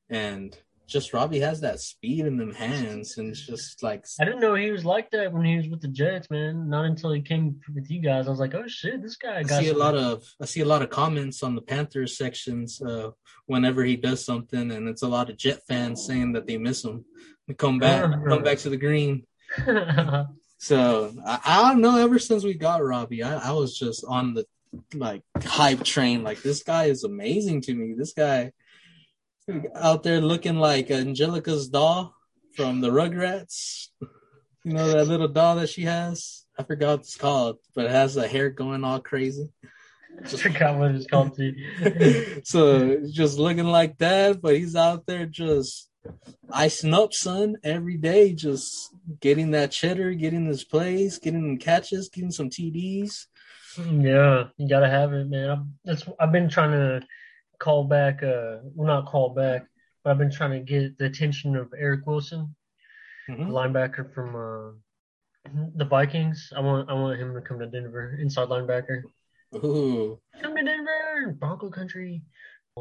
And just Robbie has that speed in them hands, and it's just like I didn't know he was like that when he was with the Jets, man. Not until he came with you guys. I was like, oh shit, this guy I got see a lot of I see a lot of comments on the Panthers sections uh, whenever he does something, and it's a lot of Jet fans saying that they miss him. They come back, [laughs] come back to the green. [laughs] So I, I don't know. Ever since we got Robbie, I, I was just on the like hype train. Like this guy is amazing to me. This guy out there looking like Angelica's doll from the Rugrats. You know that little doll that she has. I forgot what it's called, but it has the hair going all crazy. I forgot what it's called [laughs] so just looking like that, but he's out there just icing up, son, every day, just getting that cheddar, getting his plays, getting catches, getting some TDs. Yeah, you gotta have it, man. I've, that's I've been trying to call back. Uh, well, not call back, but I've been trying to get the attention of Eric Wilson, Mhm. linebacker from uh, the Vikings. I want I want him to come to Denver, inside linebacker. Ooh, Come to Denver, Bronco country.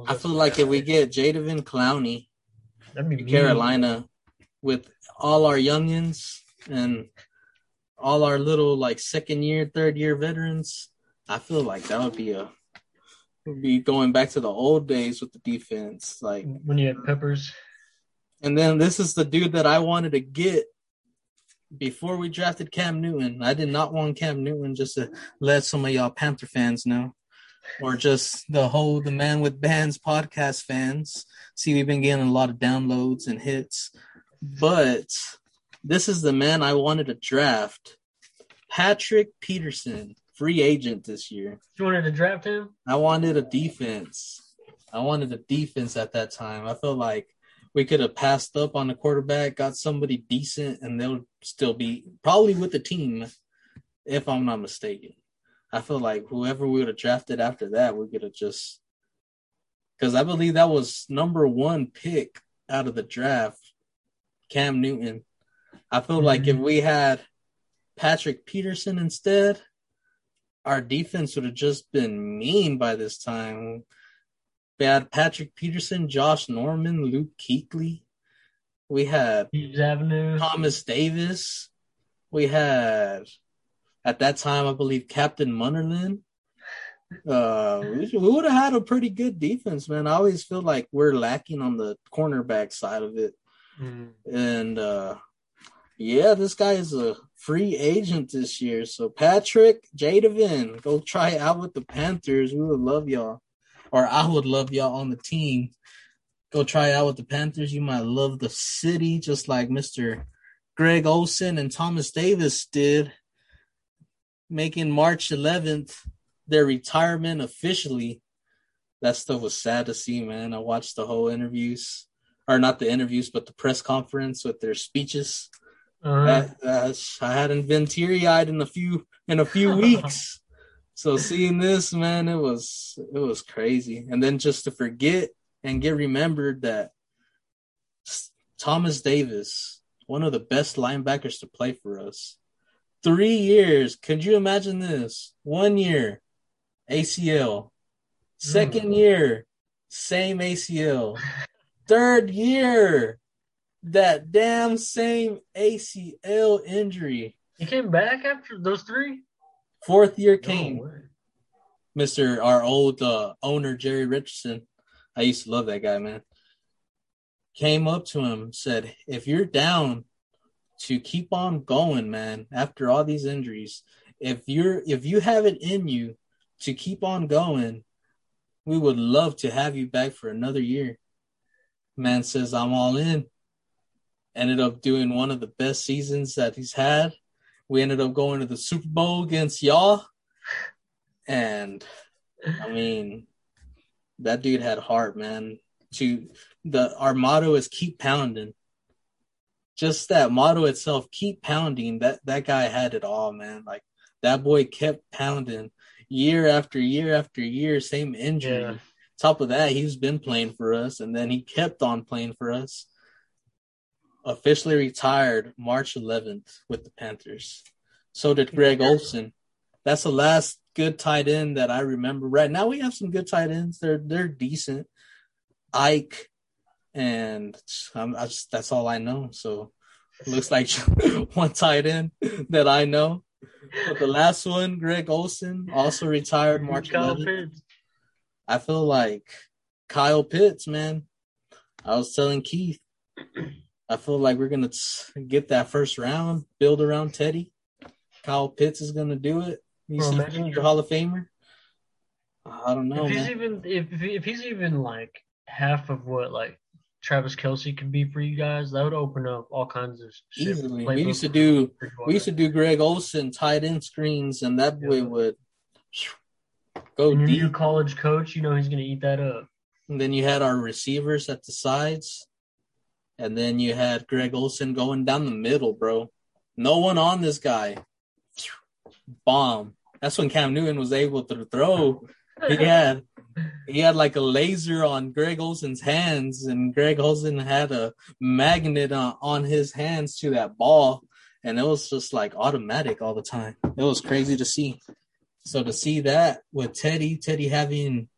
I feel like if we get Jadeveon Clowney, That'd be mean. Carolina, with all our youngins and all our little like second year, third year veterans, I feel like that would be a would be going back to the old days with the defense. Like when you had Peppers. And then this is the dude that I wanted to get before we drafted Cam Newton. I did not want Cam Newton just to let some of y'all Panther fans know. Or just the whole the man with bands podcast fans. See, we've been getting a lot of downloads and hits. But this is the man I wanted to draft. Patrick Peterson, free agent this year. You wanted to draft him? I wanted a defense. I wanted a defense at that time. I felt like we could have passed up on the quarterback, got somebody decent, and they'll still be probably with the team, if I'm not mistaken. I feel like whoever we would have drafted after that, we could have just because I believe that was number one pick out of the draft, Cam Newton. I feel like if mm-hmm. we had Patrick Peterson instead, our defense would have just been mean by this time. We had Patrick Peterson, Josh Norman, Luke Kuechly. We had. Thomas Davis. We had at that time, I believe, Captain Munnerlyn. Uh, we, we would have had a pretty good defense, man. I always feel like we're lacking on the cornerback side of it. Mm. And uh yeah, this guy is a free agent this year. So Patrick Jadeveon, go try it out with the Panthers. We would love y'all. Or I would love y'all on the team. Go try it out with the Panthers. You might love the city just like Mr. Greg Olsen and Thomas Davis did. Making March 11th their retirement officially. That stuff was sad to see, man. I watched the whole interviews or not the interviews, but the press conference with their speeches. Uh-huh. That's, I hadn't been teary eyed in a few in a few [laughs] weeks. So seeing this, man, it was it was crazy. And then just to forget and get remembered that Thomas Davis, one of the best linebackers to play for us, three years. Could you imagine this? One year, ACL. Second year, same ACL. third year. That damn same ACL injury. He came back after those three. Fourth year came. way. Mr. Our old uh, owner, Jerry Richardson. I used to love that guy, man. Came up to him, said, If you're down to keep on going, man, after all these injuries, if you're if you have it in you to keep on going, we would love to have you back for another year. Man says, I'm all in. Ended up doing one of the best seasons that he's had. We ended up going to the Super Bowl against y'all. And I mean, that dude had heart, man. To the our motto is keep pounding. Just that motto itself, keep pounding. That that guy had it all, man. Like that boy kept pounding year after year after year, same injury. Yeah. Top of that, he's been playing for us, and then he kept on playing for us. Officially retired March 11th with the Panthers. So did Greg Olsen. That's the last good tight end that I remember. Right now, we have some good tight ends. They're they're decent. Ike, and um, I just, that's all I know. So looks like [laughs] one tight end that I know. But the last one, Greg Olsen, also retired March Kyle 11th. Pitts. I feel like Kyle Pitts, man. I was telling Keith, I feel like we're gonna get that first round, build around Teddy. Kyle Pitts is gonna do it. He's Bro, a imagine- future Hall of Famer. I don't know, if he's man. even if if he's even like half of what like Travis Kelce could be for you guys, that would open up all kinds of shit Easily. We used to do we used to do Greg Olsen tight end screens, and that boy Yeah. would [sniffs] go And your new college coach, you know he's gonna eat that up. And then you had our receivers at the sides. And then you had Greg Olsen going down the middle, bro. No one on this guy. [sniffs] Bomb. That's when Cam Newton was able to throw. He had he had like a laser on Greg Olsen's hands, and Greg Olsen had a magnet on, on his hands to that ball, and it was just like automatic all the time. It was crazy to see. So to see that with Teddy, Teddy having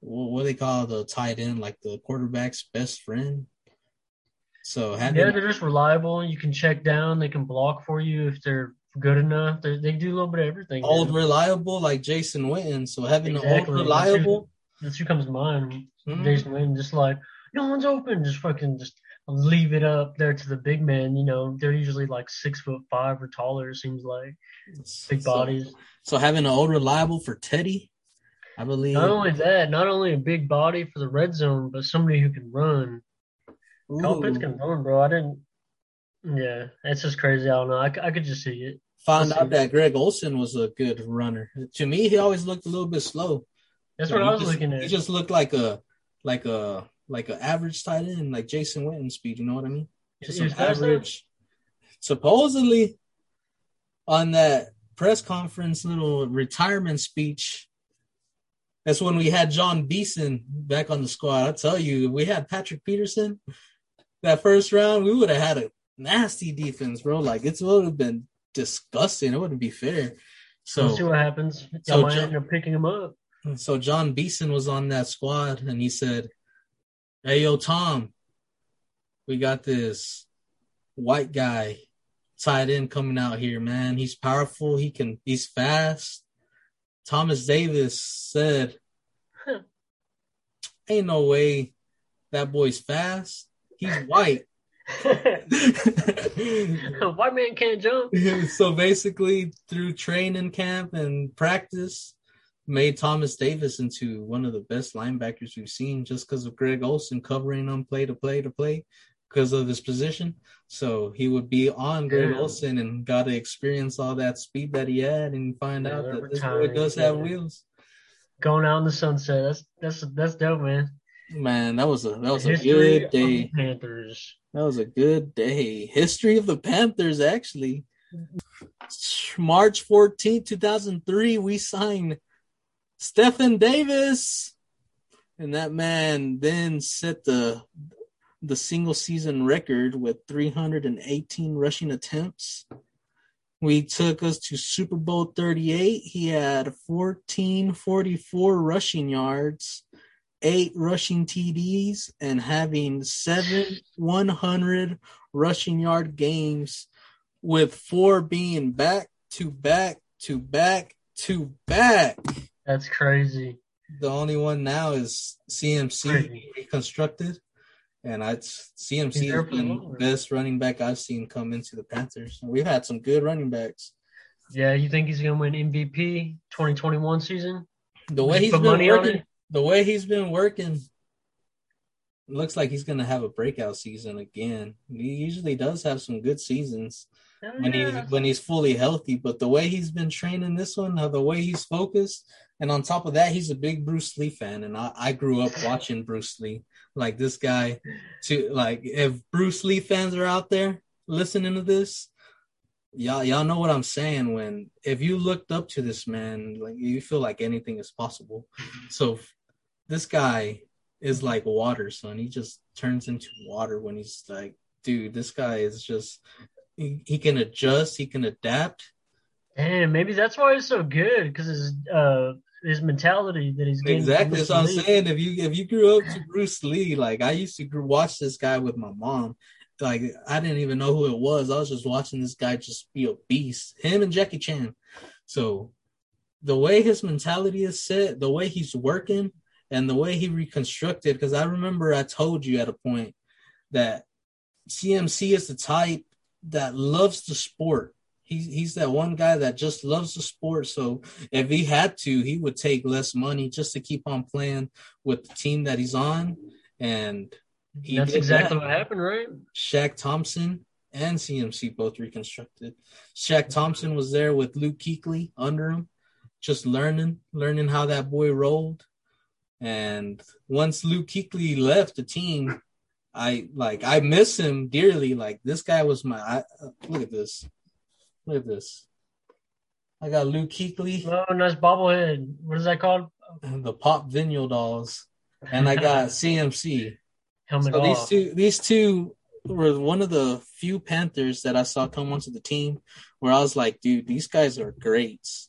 wh- what they call the tight end, like the quarterback's best friend. So having Yeah, they're just reliable. You can check down. They can block for you if they're good enough. They they do a little bit of everything. old man. reliable like Jason Witten. So having Exactly. an old reliable, That's who comes to mind. Mhm. Jason Witten, just like no one's open, just fucking just leave it up there to the big man. You know, they're usually like six foot five or taller. It seems like big so- bodies. So having an old reliable for Teddy, I believe. Not only that, not only a big body for the red zone, but somebody who can run. Kyle can run, bro. I didn't. Yeah, it's just crazy. I don't know. I could just see it. found Let's out that Greg Olsen was a good runner. To me, he always looked a little bit slow. That's So what I was just- looking at. He just looked like a like a like an average tight end, like Jason Witten speed. You know what I mean? Just an average. Supposedly, on that press conference, little retirement speech. That's when we had Jon Beason back on the squad. I tell you, we had Patrick Peterson. That first round, we would have had a nasty defense, bro. Like it would have been disgusting. It wouldn't be fair. So, see what happens. so Y'all might Jo- end up picking him up. Mm. so Jon Beason was on that squad, and he said, "Hey, yo, Tom, we got this white guy tight end coming out here, man. He's powerful. He can. He's fast." Thomas Davis said, Huh. "Ain't no way that boy's fast. He's white." [laughs] [laughs] White man can't jump. so basically, through training camp and practice, made Thomas Davis into one of the best linebackers we've seen just because of Greg Olsen covering him play to play to play because of his position. So he would be on Greg Damn. Olsen and got to experience all that speed that he had and find Yeah, out that this boy does have wheels. Going out in the sunset. That's that's that's dope, man. Man, that was a that was a good day. Panthers. That was a good day. History of the Panthers, actually. Mm-hmm. March 14, 2003, we signed Stephen Davis. And that man then set the the single season record with 318 rushing attempts. We took us to Super Bowl 38. He had 1444 rushing yards eight rushing TDs and having seven 100 rushing yard games, with four being back to back to back to back. That's crazy. The only one now is CMC Crazy. reconstructed. And I CMC He's has been best running back I've seen come into the Panthers. We've had some good running backs. Yeah, you think he's gonna win MVP 2021 season? The way he's been working, the way he's been working, looks like he's gonna have a breakout season again. He usually does have some good seasons Hell when yeah. he when he's fully healthy. But the way he's been training this one, the way he's focused, and on top of that, he's a big Bruce Lee fan, and I, I grew up watching Bruce Lee. Like this guy, to like if Bruce Lee fans are out there listening to this, y'all y'all know what I'm saying. When if you looked up to this man, like you feel like anything is possible. So this guy is like water, son. He just turns into water when he's like, dude, this guy is just he, he can adjust, he can adapt. And maybe that's why he's so good because his uh his mentality that he's getting. Exactly, that's what I'm saying. If you if you grew up to Bruce Lee, like I used to watch this guy with my mom. Like I didn't even know who it was. I was just watching this guy just be a beast. Him and Jackie Chan. So the way his mentality is set, the way he's working, and the way he reconstructed. Because I remember I told you at a point that CMC is the type that loves the sport. He's he's that one guy that just loves the sport. So if he had to, he would take less money just to keep on playing with the team that he's on. And he That's exactly that. what happened, right? Shaq Thompson and CMC both reconstructed. Shaq Thompson was there with Luke Kuechly under him, just learning, learning how that boy rolled. And once Luke Kuechly left the team, I like I miss him dearly. Like this guy was my. I, look at this. Look at this. I got Luke Kuechly, Oh, nice bobblehead. What is that called? [laughs] the Pop Vinyl dolls, and I got [laughs] CMC. Helmet So these two, these two were one of the few Panthers that I saw come onto the team where I was like, dude, these guys are greats.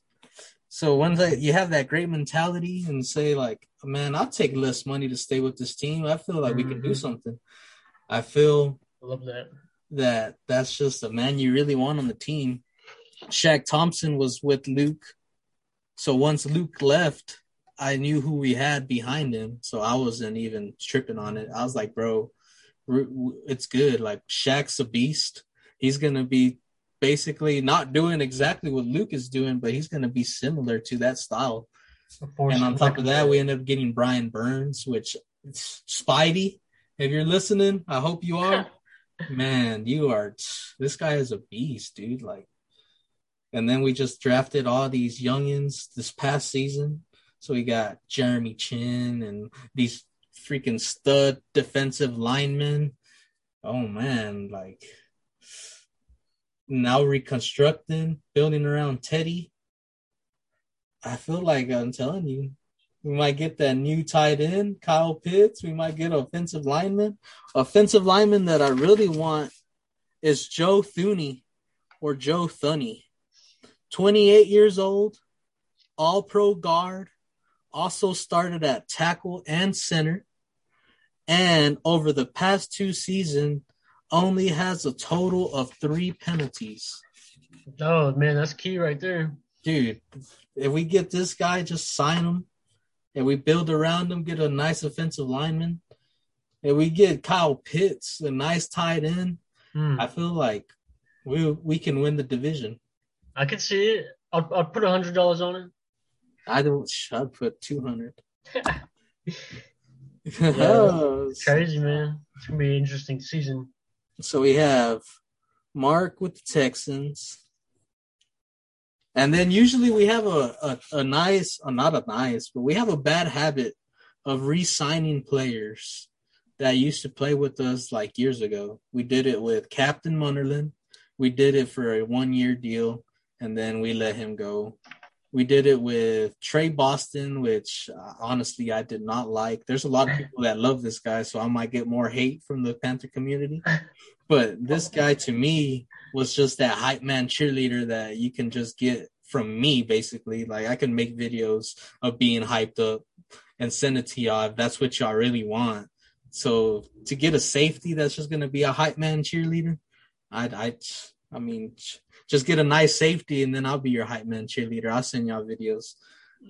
So when you have that great mentality and say like, man, I'll take less money to stay with this team. I feel like we can do Mhm. something. I feel I love that. that that's just a man you really want on the team. Shaq Thompson was with Luke. So once Luke left, I knew who we had behind him. So I wasn't even tripping on it. I was like, bro, it's good. Like Shaq's a beast. He's going to be basically not doing exactly what Luke is doing, but he's going to be similar to that style. And on top of that, we ended up getting Brian Burns, which Spidey, if you're listening, I hope you are. [laughs] Man, you are this guy is a beast, dude. Like, and then we just drafted all these youngins this past season. So we got Jeremy Chinn and these freaking stud defensive linemen. Oh man, like now reconstructing, building around Teddy. I feel like I'm telling you, we might get that new tight end, Kyle Pitts. We might get offensive lineman. Offensive lineman that I really want is Joe Thuney or Joe Thuney. 28 years old, all pro guard, also started at tackle and center. And over the past two seasons, only has a total of three penalties. Oh man, that's key right there. Dude, if we get this guy, just sign him and we build around him, get a nice offensive lineman, and we get Kyle Pitts, a nice tight end, Hmm. I feel like we we can win the division. I can see it. I'll, I'll put a hundred dollars on it. I don't. I'd put two hundred. [laughs] [laughs] It's crazy, man. It's gonna be an interesting season. so we have Mark with the Texans, and then usually we have a a, a nice, uh, not a nice, but we have a bad habit of re-signing players that used to play with us like years ago. We did it with Captain Munnerlyn. We did it for a one-year deal, and then we let him go. We did it with Tre Boston, which uh, honestly I did not like. There's a lot of people that love this guy, so I might get more hate from the Panther community. [laughs] But this guy to me was just that hype man cheerleader that you can just get from me, basically. Like I can make videos of being hyped up and send it to y'all if that's what y'all really want. So to get a safety that's just gonna be a hype man cheerleader, I'd I I mean just get a nice safety and then I'll be your hype man cheerleader. I'll send y'all videos.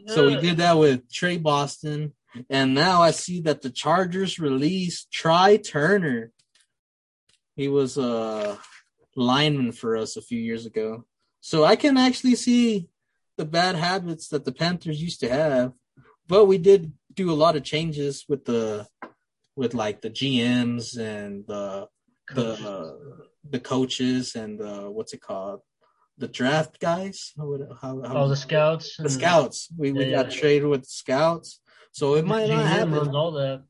So we did that with Tre Boston, and now I see that the Chargers released Trai Turner. He was a lineman for us a few years ago. So I can actually see the bad habits that the Panthers used to have. But we did do a lot of changes with the with like the GMs and the the uh, the coaches and the what's it called the draft guys? How, how, how Oh, the scouts. the scouts. We, we got yeah. traded with the scouts. So it might not GM runs happen. all that.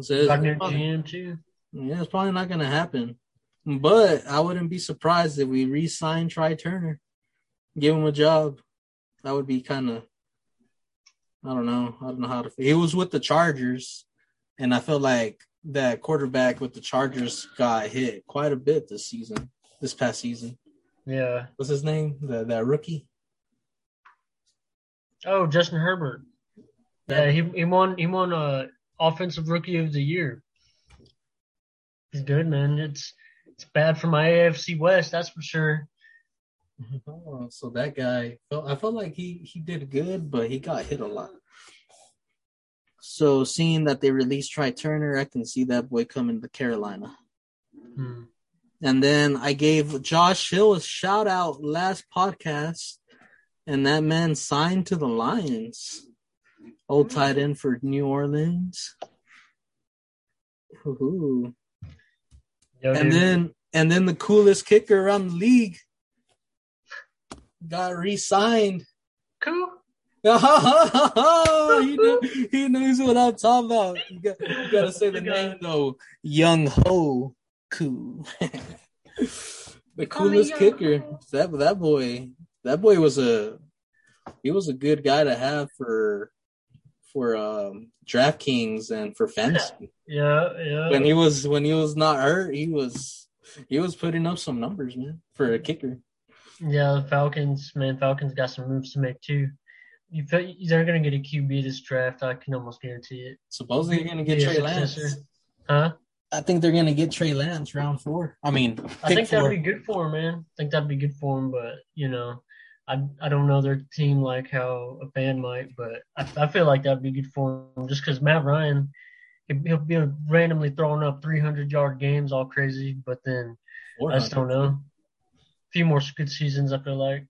So it's probably- GM too. yeah it's probably not gonna happen. But I wouldn't be surprised if we re-sign Trai Turner. Give him a job. That would be kind of I don't know. I don't know how to he was with the Chargers and I feel like that quarterback with the Chargers got hit quite a bit this season this past season Yeah. what's his name? The that rookie. Oh, Justin Herbert. Yeah, he he won he won uh offensive rookie of the year. He's good, man. It's it's bad for my AFC West, that's for sure. [laughs] Oh, so that guy, felt, I felt like he he did good, but he got hit a lot. So seeing that they released Trai Turner, I can see that boy coming to Carolina. Hmm. And then I gave Josh Hill a shout out last podcast, and that man signed to the Lions. Old mm-hmm. tight end for New Orleans. Ooh. Yo, And dude. then and then the coolest kicker around the league got re-signed. cool. [laughs] he, he knows what I'm talking about. You, got, you gotta say the [laughs] name though. Young Ho Koo. [laughs] the coolest Young kicker. That that boy. That boy was a he was a good guy to have for for um DraftKings and for fantasy. Yeah, yeah. when he was when he was not hurt, he was he was putting up some numbers, man, for a kicker. Yeah, the Falcons, man, Falcons got some moves to make too. You feel they're gonna get a QB this draft. I can almost guarantee it. Supposedly you're gonna get Be a Trey Lance. Huh? I think they're gonna get Trey Lance round four. I mean, I think four. that'd be good for him, man. I think that'd be good for him, but you know, I I don't know their team like how a fan might, but I, I feel like that'd be good for him just because Matt Ryan, he- he'll be randomly throwing up 300 yard games all crazy, but then I just don't know. A few more good seasons, I feel like.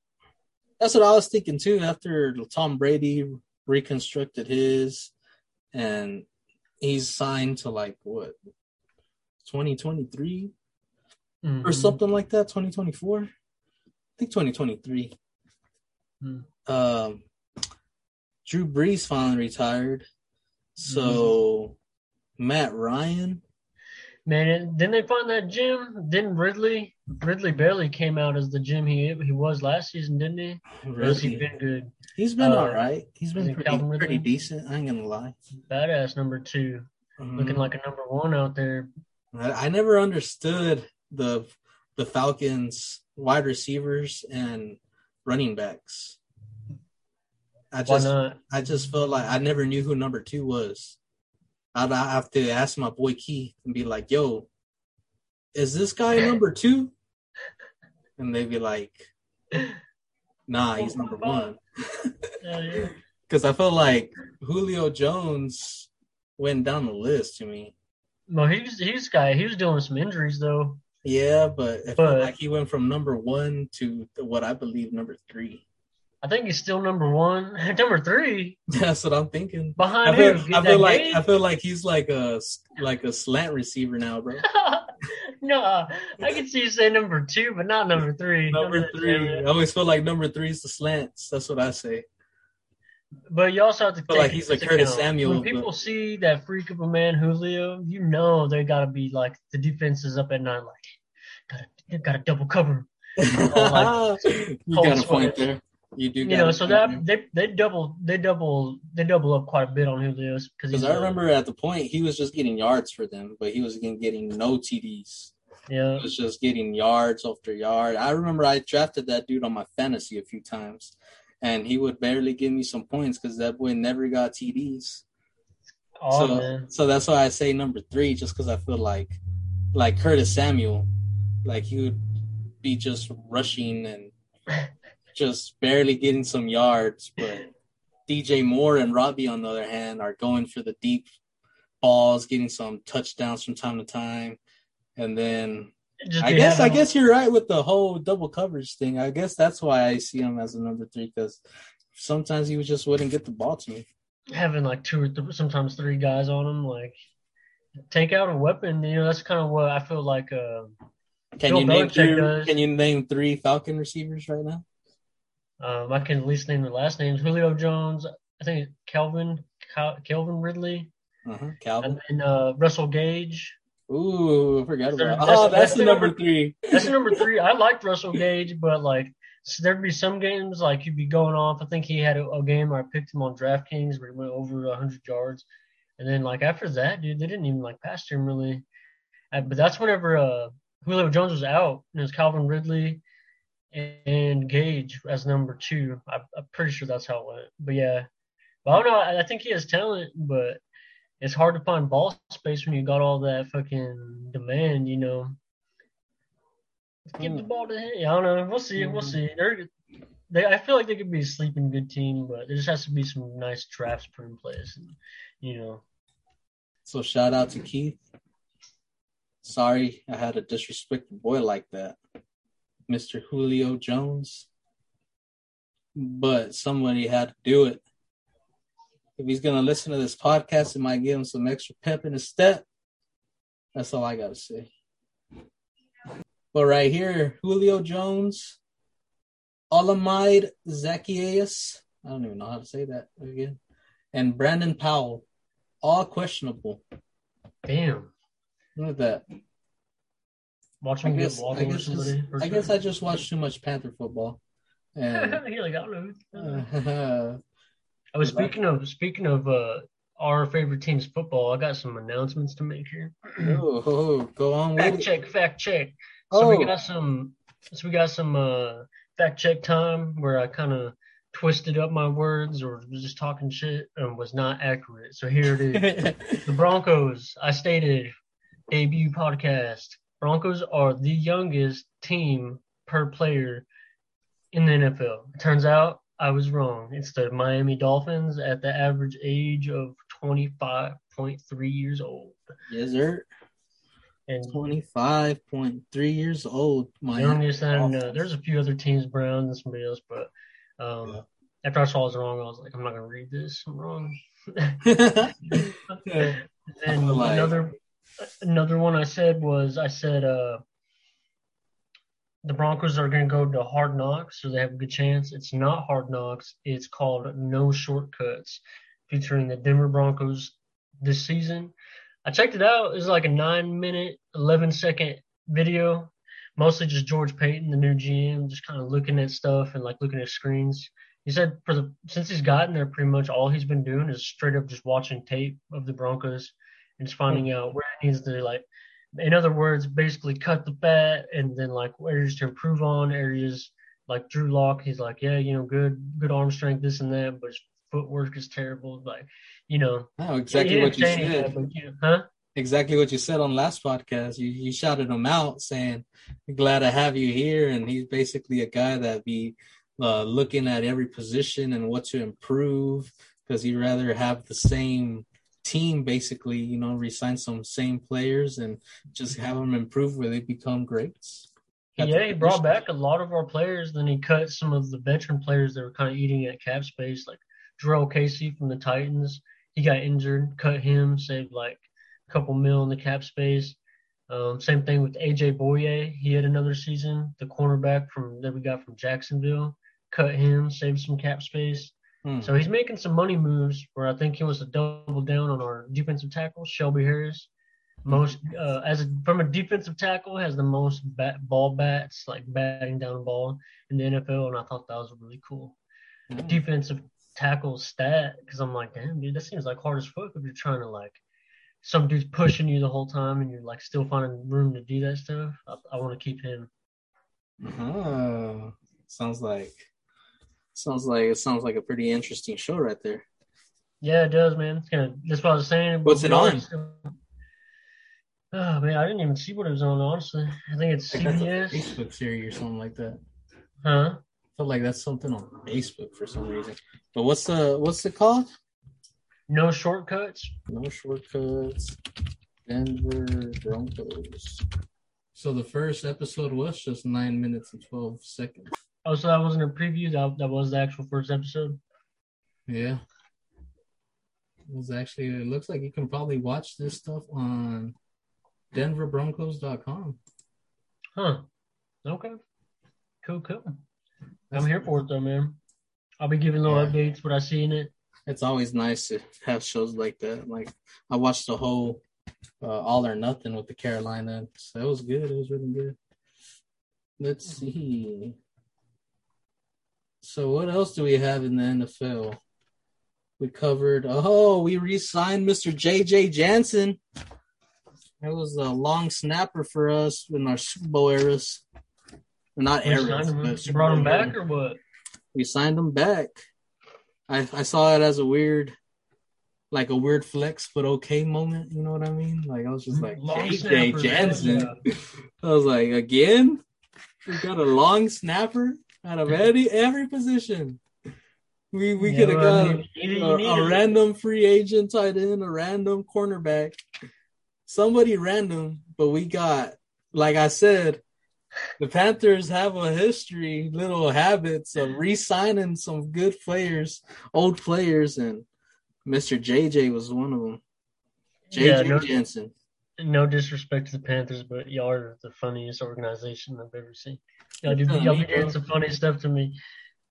That's what I was thinking too. After Tom Brady reconstructed his, and he's signed to like what, twenty twenty three or something like that. Twenty twenty four. I think twenty twenty three. Hmm. Um, Drew Brees finally retired, so Matt Ryan. Man, didn't they find that gym? Didn't Ridley? Ridley barely came out as the gym he he was last season, didn't he? Or has he Really, been good? he's been uh, all right. He's been pretty, pretty decent. I ain't gonna lie. Badass number two, looking Mhm. like a number one out there. I, I never understood the the Falcons wide receivers and running backs. I Why just not? I just felt like I never knew who number two was. I'd I have to ask my boy Keith and be like, "Yo, is this guy number two? And they'd be like, "Nah, he's number one." Yeah, yeah. [laughs] Because I felt like Julio Jones went down the list to me. No, he's he's guy. He was dealing with some injuries though. Yeah, but But- like he went from number one to what I believe number three. I think he's still number one, [laughs] number three That's what I'm thinking. behind I feel, who? I feel like Gabe? I feel like he's like a like a slant receiver now, bro. [laughs] no, I can see you say number two, but not number three. Number Don't three. I always feel like number three is the slants. That's what I say. But you also have to feel like he's a into Curtis account, Samuel, When but- people see that freak of a man Julio, you know they gotta be like the defense is up at night, like gotta gotta double cover. Oh, [laughs] you got a point there. You do. You know, so that they they double they double they double up quite a bit on Julio because Because I remember at the point he was just getting yards for them, but he was getting, getting no TDs. yeah He was just getting yards after yard. I remember I drafted that dude on my fantasy a few times, and he would barely give me some points because that boy never got TDs. Oh so, man, so that's why I say number three, just because I feel like, like Curtis Samuel, like he would be just rushing and [laughs] just barely getting some yards, but DJ Moore and Robbie, on the other hand, are going for the deep balls, getting some touchdowns from time to time, and then I guess I guess you're right with the whole double coverage thing. I guess that's why I see him as a number three because sometimes he just wouldn't get the ball to me. having like two or th- sometimes three guys on him, like take out a weapon. You know, that's kind of what I feel like. Uh, Can Bill you name three. Can you name three Falcon receivers right now? um, I can at least name the last names: Julio Jones, I think Kelvin Cal- Kelvin Ridley, Uh-huh. Calvin. and then uh, Russell Gage. Ooh, I forgot about. that's- Oh, that's that's the number three. That's the number three. I liked Russell Gage, but like so there'd be some games like he'd be going off. I think he had a, a game where I picked him on DraftKings where he went over hundred yards, and then like after that, dude, they didn't even like pass to him really. Uh, but that's whenever uh, Julio Jones was out, and it was Calvin Ridley and, and Gage as number two. I, I'm pretty sure that's how it went. But yeah, but I don't know. I, I think he has talent, but it's hard to find ball space when you got all that fucking demand, you know. Give the Hmm. ball to him. I don't know. We'll see. We'll Hmm. see. They're, they, I feel like they could be a sleeping good team, but there just has to be some nice drafts put in place. And, you know, So shout out to Keith. Sorry, I had to disrespect boy like that, Mr. Julio Jones. But somebody had to do it. If he's gonna listen to this podcast, it might give him some extra pep in his step. That's all I gotta say. But right here, Julio Jones, Olamide Zaccheaus. I don't even know how to say that again. And Brandon Powell, all questionable. damn. Look at that. Watch I guess, I, guess just- I guess I just watched too much Panther football. And You're like, I don't know. uh, I was speaking of speaking of uh, our favorite team's football. I got some announcements to make here. oh, oh, go on with fact it. check, fact check. So Oh, we got some. So we got some uh, fact check time where I kind of twisted up my words or was just talking shit and was not accurate. So here it is. [laughs] the Broncos. I stated debut podcast. Broncos are the youngest team per player in the NFL. It turns out I was wrong. It's the Miami Dolphins at the average age of 25.3 years old. yes, sir. And 25.3 years old. Youngest, and uh, there's a few other teams, Browns and somebody else, but um, Yeah. after I saw I was wrong, I was like, I'm not gonna read this. I'm wrong. [laughs] [laughs] And another another one I said was I said uh the Broncos are going to go to Hard Knocks, so they have a good chance. It's not Hard Knocks. It's called No Shortcuts, featuring the Denver Broncos this season. I checked it out. It was like a nine minute, 11 second video, mostly just George Paton, the new GM, just kind of looking at stuff and like looking at screens. He said for the since he's gotten there, pretty much all he's been doing is straight up just watching tape of the Broncos and just finding out where he needs to like in other words, basically cut the fat and then like areas to improve on, areas like Drew Lock, he's like, Yeah, you know, good good arm strength, this and that, but his footwork is terrible. Like, you know. No, exactly what you say any of said. that, but, you know, huh? Exactly what you said on last podcast. You you shouted him out saying, "Glad to have you here." And he's basically a guy that be uh, looking at every position and what to improve because he'd rather have the same team, basically, you know, resign some same players and just have them improve where they become greats. at Yeah, he brought back a lot of our players. Then he cut some of the veteran players that were kind of eating at cap space, like Jurrell Casey from the Titans. He got injured, cut him, saved like a couple mil in the cap space. Um, same thing with AJ Bouye. He had another season. The cornerback from that we got from Jacksonville, cut him, saved some cap space. Hmm. So he's making some money moves where I think he wants to double down on our defensive tackle, Shelby Harris. Most uh, as a, from a defensive tackle has the most bat, ball bats, like batting down the ball in the NFL, and I thought that was really cool. Yeah. Defensive tackle stat because I'm like, damn, dude, that seems like hard as fuck if you're trying to like some dude's pushing you the whole time and you're like still finding room to do that stuff. I, I want to keep him. Oh, sounds like Sounds like it sounds like a pretty interesting show right there. Yeah, it does, man. It's kind of that's what I was saying. What's it on? Oh man, I didn't even see what it was on. Honestly, I think it's Like CBS. Facebook series or something like that. Huh? I felt like that's something on Facebook for some reason. But what's the what's it called? No shortcuts. No shortcuts. Denver Broncos. So the first episode was just nine minutes and twelve seconds. Oh, so that wasn't a preview. That that was the actual first episode. Yeah. It was actually it looks like you can probably watch this stuff on denverbroncos.com. Huh. Okay. Cool, cool. I'm here for it though, man. I'll be giving little Yeah. updates what I see in it. It's always nice to have shows like that. Like I watched the whole uh, All or Nothing with the Carolina. So it was good. It was really good. Let's see. So what else do we have in the NFL? We covered. Oh, we re-signed Mr. JJ Jansen. That was a long snapper for us in our Super Bowl eras. Not You eras, signed him- but Super brought Bowl him era. back or what? we signed him back. I I saw it as a weird, like a weird flex, but okay moment. You know what I mean? Like I was just like Long JJ Jansen. yeah. [laughs] I was like, again, we got a long snapper out of every every position. We we Yeah, could have well, got you a, you a random free agent tight end, a random cornerback, somebody random, but we got, like I said, the Panthers have a history, little habits of re-signing some good players, old players, and Mr. JJ was one of them. Yeah, JJ no- Jansen. No disrespect to the Panthers, but y'all are the funniest organization I've ever seen. Y'all do y'all be doing some funny stuff to me.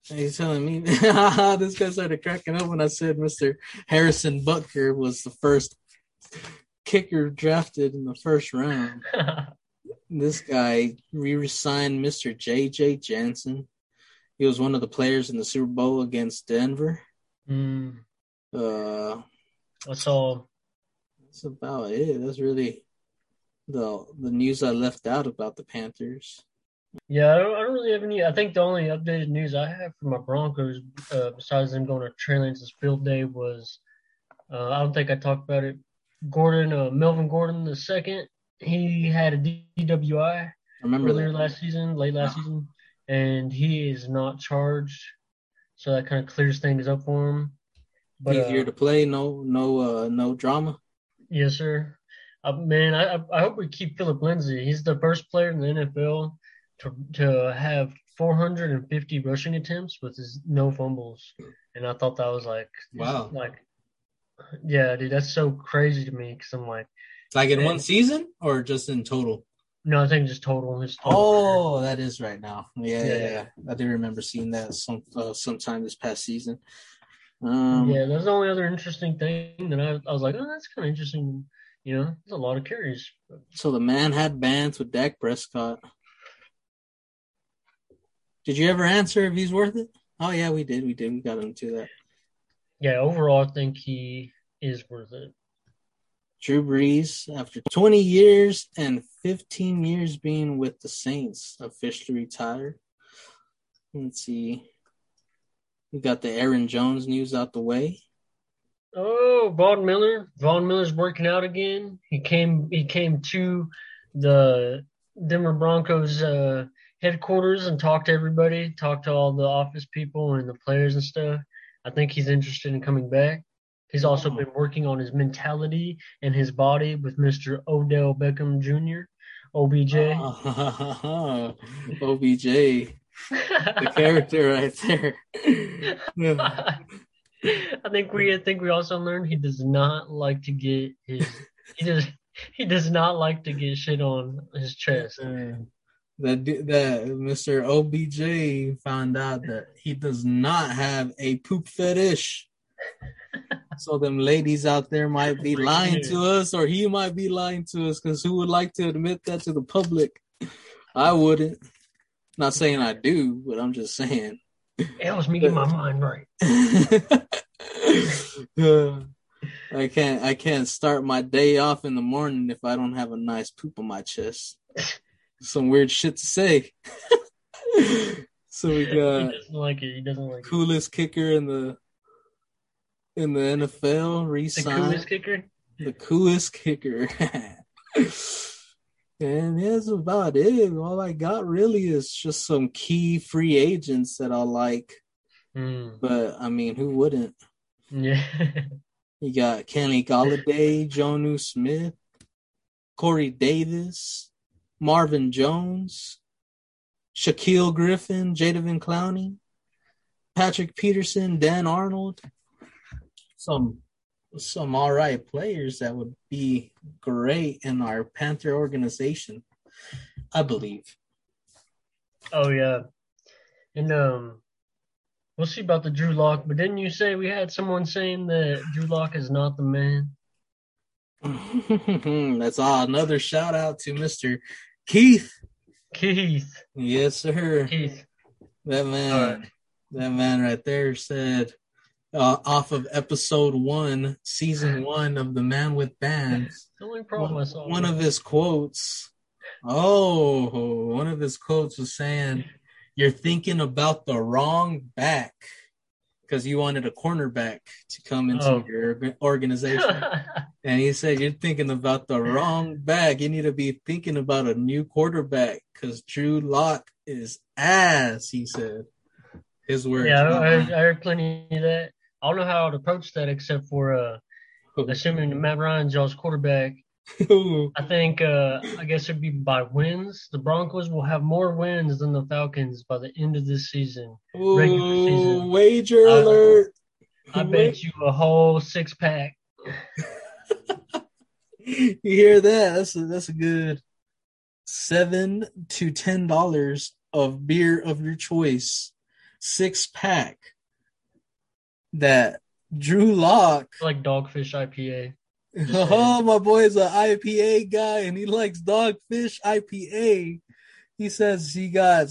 He's telling me [laughs] this guy started cracking up when I said Mr. Harrison Butker was the first kicker drafted in the first round. [laughs] This guy re-signed Mr. J.J. Jansen. He was one of the players in the Super Bowl against Denver. mm, Uh, I saw. That's about it. That's really the the news I left out about the Panthers. Yeah, I don't, I don't really have any. I think the only updated news I have for my Broncos, uh, besides them going to Trey Lance's field day, was uh, I don't think I talked about it. Gordon, uh, Melvin Gordon the second, he had a DWI Remember earlier that? last season, late last season, and he is not charged, so that kind of clears things up for him. But Easier uh, to play. No, no, uh, no drama. Yes, sir. Uh, man, I I- hope we keep Philip Lindsay. He's the first player in the NFL to to have 450 rushing attempts with his no fumbles, and I thought that was like Wow. like yeah, dude, that's so crazy to me because I'm like, Like in Yeah. one season or just in total? no, I think just total. His total Oh, that is right now. Yeah, yeah, Yeah. yeah. I do remember seeing that some uh, sometime this past season. Um, yeah, that's the only other interesting thing that I I was like, oh, that's kind of interesting. You know, there's a lot of carries. So the man had bands with Dak Prescott. Did you ever answer if he's worth it? Oh yeah, we did. We did. We got into that. Yeah, overall, I think he is worth it. Drew Brees, after 20 years and 15 years being with the Saints, officially retired. Let's see. We got the Aaron Jones news out the way. Oh, Von Miller. Von Miller's working out again. He came he came to the Denver Broncos uh, headquarters and talked to everybody, talked to all the office people and the players and stuff. I think he's interested in coming back. He's also Oh. been working on his mentality and his body with Mr. Odell Beckham Jr. OBJ. [laughs] OBJ, [laughs] the character right there. [laughs] I think we I think we also learned he does not like to get his he does he does not like to get shit on his chest. that that Mr. OBJ found out that he does not have a poop fetish. [laughs] so them ladies out there might be lying to us, or he might be lying to us, because who would like to admit that to the public? I wouldn't. Not saying I do, but I'm just saying. It helps me get my mind right. [laughs] I can't I can't start my day off in the morning if I don't have a nice poop on my chest. Some weird shit to say. [laughs] So we got doesn't like it. He doesn't like it. coolest kicker in the in the NFL The re-signed. coolest kicker. the coolest kicker. [laughs] and that's about it. All I got really is just some key free agents that I like. Mm. But I mean, who wouldn't? Yeah. [laughs] You got Kenny Golladay, Jonnu Smith, Corey Davis, Marvin Jones, Shaquill Griffin, Jadeveon Clowney, Patrick Peterson, Dan Arnold. Some some all right players that would be great in our Panther organization, I believe. oh yeah. And um, we'll see about the Drew Lock. But didn't you say we had someone saying that Drew Lock is not the man? [laughs] That's all. Another shout out to Mr. Keith. Keith. Yes, sir. Keith. That man, right. that man right there said uh, off of episode one, season [laughs] one of the Man with Bands. The only problem saw. One of his quotes. Oh, one of his quotes was saying, "You're thinking about the wrong back." Because you wanted a cornerback to come into Oh. your organization. [laughs] And he said, You're thinking about the wrong back. You need to be thinking about a new quarterback because Drew Lock is ass, he said. His words. yeah, I, heard. I heard plenty of that. I don't know how I'd approach that except for uh, assuming Matt Ryan's y'all's quarterback. I think uh, I guess it'd be by wins. The Broncos will have more wins than the Falcons by the end of this season. regular season. wager I- alert. I bet you a whole six pack. [laughs] You hear that? That's a, that's a good seven to ten dollars of beer of your choice, six pack. That Drew Lock like Dogfish IPA. [laughs] Oh, my boy's an IPA guy and he likes Dogfish IPA. He says he got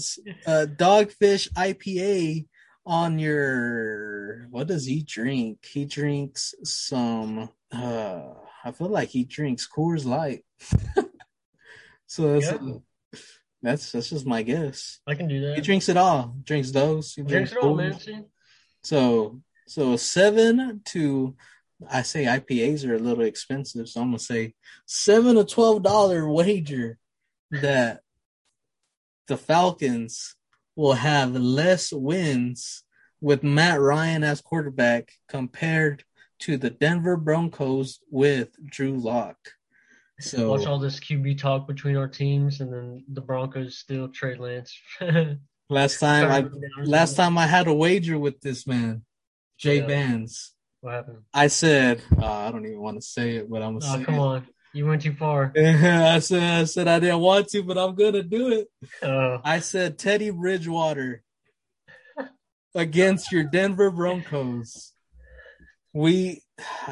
uh, Dogfish IPA on your. What does he drink? He drinks some. Uh, I feel like he drinks Coors Light. [laughs] so that's, Yeah. that's that's just my guess. I can do that. He drinks it all. Drinks those. He Drinks it all, man. So so seven to I say IPAs are a little expensive, so I'm gonna say seven to twelve dollar wager that the Falcons will have less wins with Matt Ryan as quarterback compared to the Denver Broncos with Drew Lock. So Watch all this QB talk between our teams, and then the Broncos still trade Lance. [laughs] last time I last time I had a wager with this man, Jay Yeah. Vans. What happened? I said, uh, I don't even want to say it, but I'm gonna Oh, say come it. on. You went too far. [laughs] I said, I said I didn't want to, but I'm gonna do it. Uh, I said Teddy Bridgewater [laughs] against your Denver Broncos. We,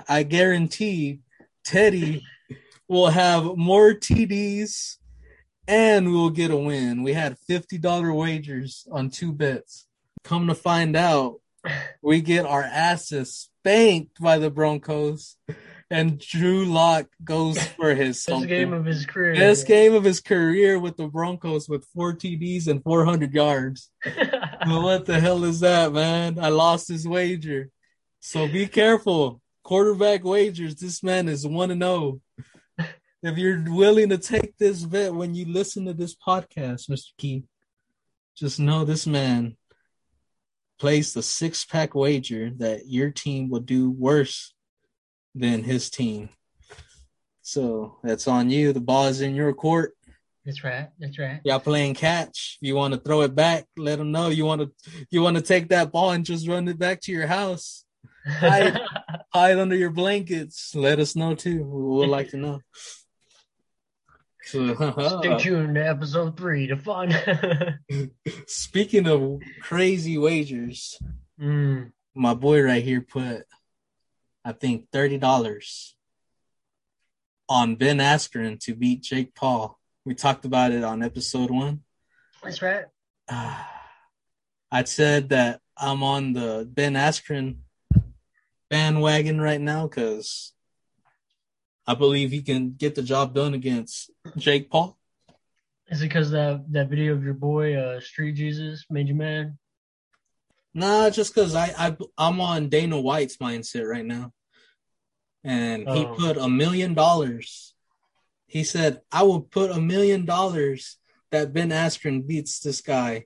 I guarantee, Teddy will have more TDs, and we'll get a win. We had fifty dollar wagers on two bets. Come to find out, we get our asses spanked by the Broncos, and Drew Lock goes for his best game of his career. Best game of his career with the Broncos with four TDs and 400 yards. [laughs] Well, what the hell is that, man? I lost his wager. So be careful. Quarterback wagers. This man is 1 and 0. If you're willing to take this bet when you listen to this podcast, Mr. Key, just know this man placed a six pack wager that your team will do worse than his team. So that's on you. The ball is in your court. That's right. That's right. Y'all playing catch. If you want to throw it back, let them know. You want to you want to take that ball and just run it back to your house. Hide, [laughs] hide under your blankets. Let us know too. We would like to know. [laughs] So, Stay [laughs] tuned to episode three to find. [laughs] speaking of crazy wagers, mm, my boy right here put, I think thirty dollars on Ben Askren to beat Jake Paul. We talked about it on episode one. that's right. uh, [sighs] I said that I'm on the Ben Askren bandwagon right now because I believe he can get the job done against Jake Paul. Is it because that that video of your boy uh, Street Jesus made you mad? Nah, just because I, I I'm on Dana White's mindset right now, and he Oh. put a million dollars. He said, "I will put a million dollars that Ben Askren beats this guy,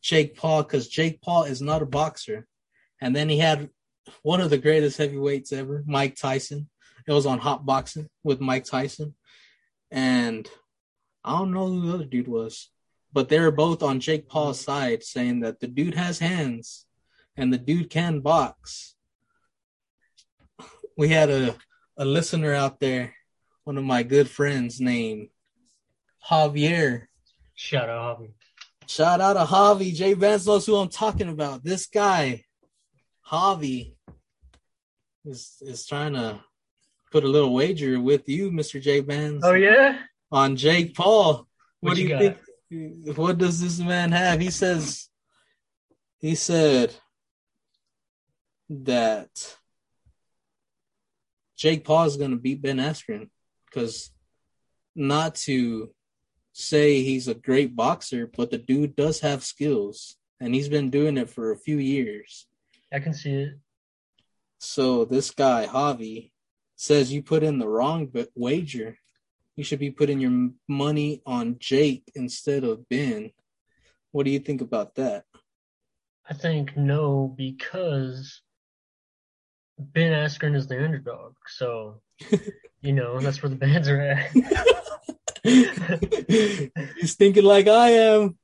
Jake Paul, because Jake Paul is not a boxer." And then he had one of the greatest heavyweights ever, Mike Tyson. It was on Hot Boxing with Mike Tyson, and I don't know who the other dude was, but they were both on Jake Paul's side, saying that the dude has hands and the dude can box. We had a a listener out there, one of my good friends named Javier. Shout out, Javi. Shout out to Javi. Jay Vance knows who I'm talking about. This guy, Javi, is is trying to put a little wager with you, Mr. J Vance, Oh yeah. on Jake Paul. What, What do you you got? think? What does this man have? He says, he said that Jake Paul is going to beat Ben Askren because not to say he's a great boxer, but the dude does have skills and he's been doing it for a few years. I can see it. So this guy Javi says you put in the wrong wager. You should be putting your money on Jake instead of Ben. What do you think about that? I think no because Ben Askren is the underdog. So [laughs] you know that's where the bands are at. [laughs] He's thinking like I am.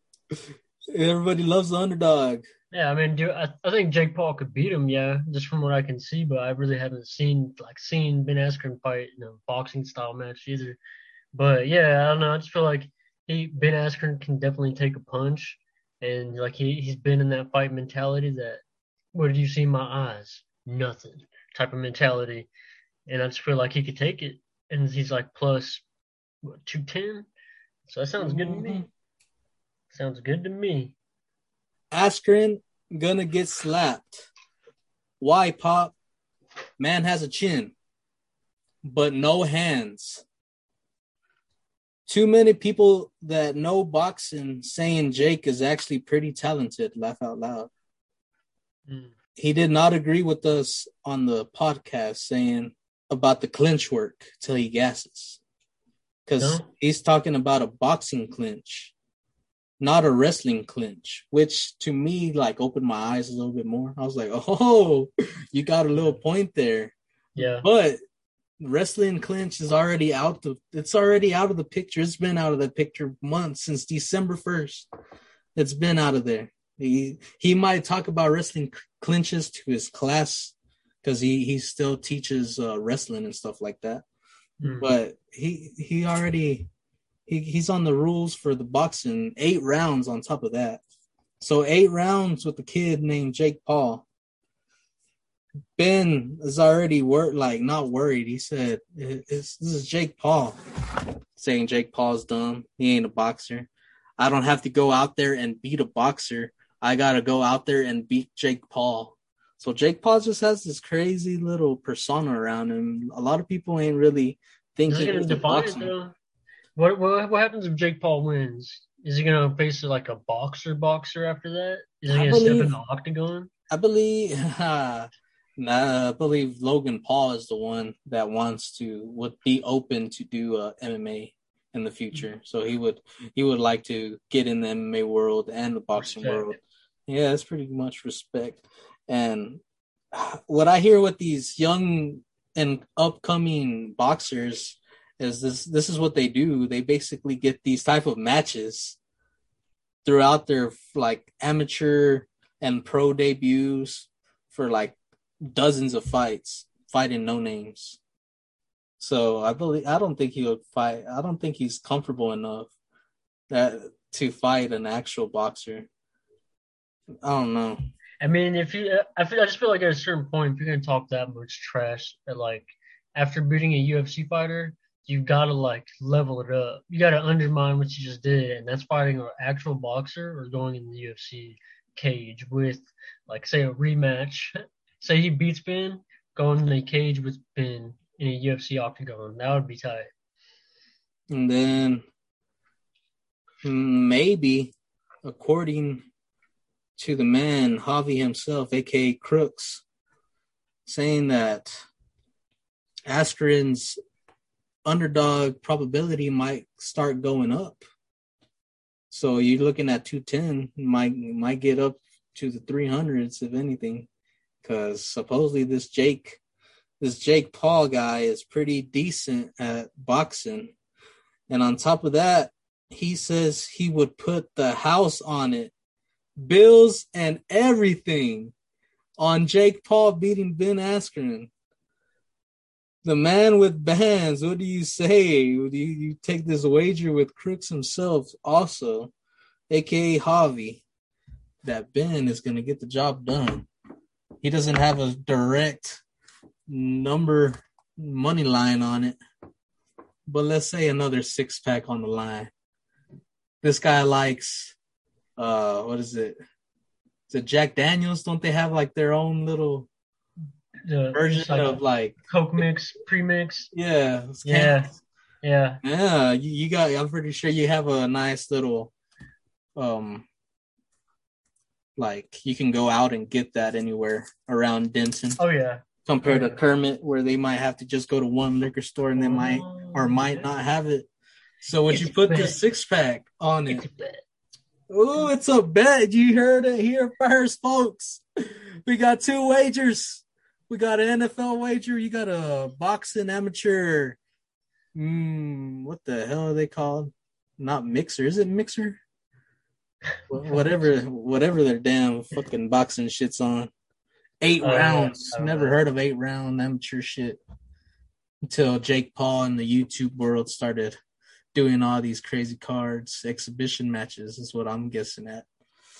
Everybody loves the underdog. Yeah, I mean, dude, I, I think Jake Paul could beat him, yeah, just from what I can see. But I really haven't seen like seen Ben Askren fight in a boxing style match either. But yeah, I don't know. I just feel like he Ben Askren can definitely take a punch, and like he he's been in that fight mentality that what did you see in my eyes? Nothing type of mentality, and I just feel like he could take it. And he's like two ten, so that sounds good to me. Mm-hmm. Sounds good to me. Askren gonna get slapped. Why, Pop? Man has a chin, but no hands. Too many people that know boxing saying Jake is actually pretty talented. Laugh out loud. Mm. He did not agree with us on the podcast saying about the clinch work till he gasses. Because No? he's talking about a boxing clinch, not a wrestling clinch, which to me like opened my eyes a little bit more. I was like, oh, you got a little point there. Yeah. But wrestling clinch is already out the it's already out of the picture. It's been out of the picture months since December 1st. It's been out of there. He he might talk about wrestling clinches to his class because he he still teaches uh, wrestling and stuff like that. Mm. But he he already he he's on the rules for the boxing eight rounds on top of that. So eight rounds with the kid named Jake Paul. Ben is already wor- like not worried. He said, it's, "This is Jake Paul." Saying Jake Paul's dumb. He ain't a boxer. I don't have to go out there and beat a boxer. I gotta go out there and beat Jake Paul. So Jake Paul just has this crazy little persona around him. A lot of people ain't really thinking he's a boxer. though? What, what what happens if Jake Paul wins? Is he gonna face like a boxer boxer after that? Is he I gonna step believe- in the octagon? I believe, [laughs] nah, I believe Logan Paul is the one that wants to would be open to do uh, MMA in the future. So he would he would like to get in the MMA world and the boxing Respect. world. Yeah, it's pretty much respect. And [sighs] what I hear with these young and upcoming boxers is this this is what they do. They basically get these type of matches throughout their like amateur and pro debuts for like dozens of fights, fighting no names. So I believe I don't think he would fight. I don't think he's comfortable enough that to fight an actual boxer. I don't know. I mean, if you, I feel, I just feel like at a certain point, if you're gonna talk that much trash, that like after beating a UFC fighter, you gotta like level it up. You gotta undermine what you just did, and that's fighting an actual boxer or going in the UFC cage with, like, say a rematch. [laughs] say he beats Ben, going in the cage with Ben in a UFC octagon. That would be tight. And then hmm, maybe, according to the man Javi himself, aka Crooks, saying that Askren's underdog probability might start going up. So you're looking at 210, might might get up to the 300s if anything, because supposedly this Jake, this Jake Paul guy is pretty decent at boxing, and on top of that, he says he would put the house on it, bills and everything, on Jake Paul beating Ben Askren the man with bands. What do you say? Do you, you take this wager with Crooks himself, also, aka Javi, that Ben is going to get the job done. He doesn't have a direct number money line on it, but let's say another six pack on the line. This guy likes, uh, what is it? Is it Jack Daniels? Don't they have like their own little The version like of like Coke mix, pre-mix. yeah Yeah. Yeah. yeah you, you got i'm pretty sure you have a nice little um like you can go out and get that anywhere around denton. Oh yeah. compared to kermit where they might have to just go to one liquor store and they might or might not have it. So would It's you put the six pack on It's it? oh it's a bet. You heard it here first folks. We got two wagers we got an nfl wager. You got a boxing amateur. Mm, what the hell are they called? Not mixer. Is it mixer? Whatever whatever their damn fucking boxing shit's on. Eight Uh, rounds. Never know. heard of eight round amateur shit until jake paul and the youtube world started doing all these crazy cards. Exhibition matches is what i'm guessing at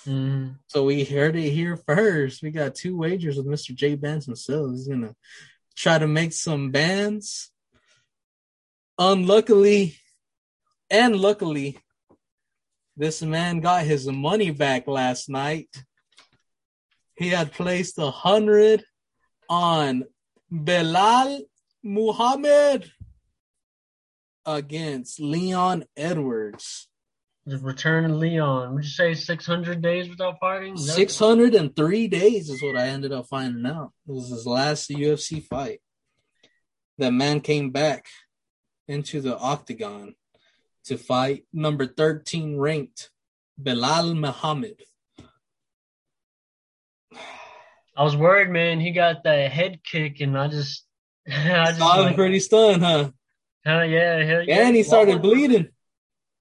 Mhm. so we heard it here first. We got two wagers with Mr. J Bands himself. He's gonna try to make some bands. Unluckily and luckily, this man got his money back last night. He had placed a hundred on Belal Muhammad against Leon Edwards. The return of Leon. Would you say 600 days without fighting? 603 days is what I ended up finding out. It was his last UFC fight. That man came back into the octagon to fight number 13 ranked Belal Muhammad. I was worried, man. He got the head kick, and I just, [laughs] I just Saw him like, pretty stunned, huh? huh, yeah, hell yeah. And he started bleeding.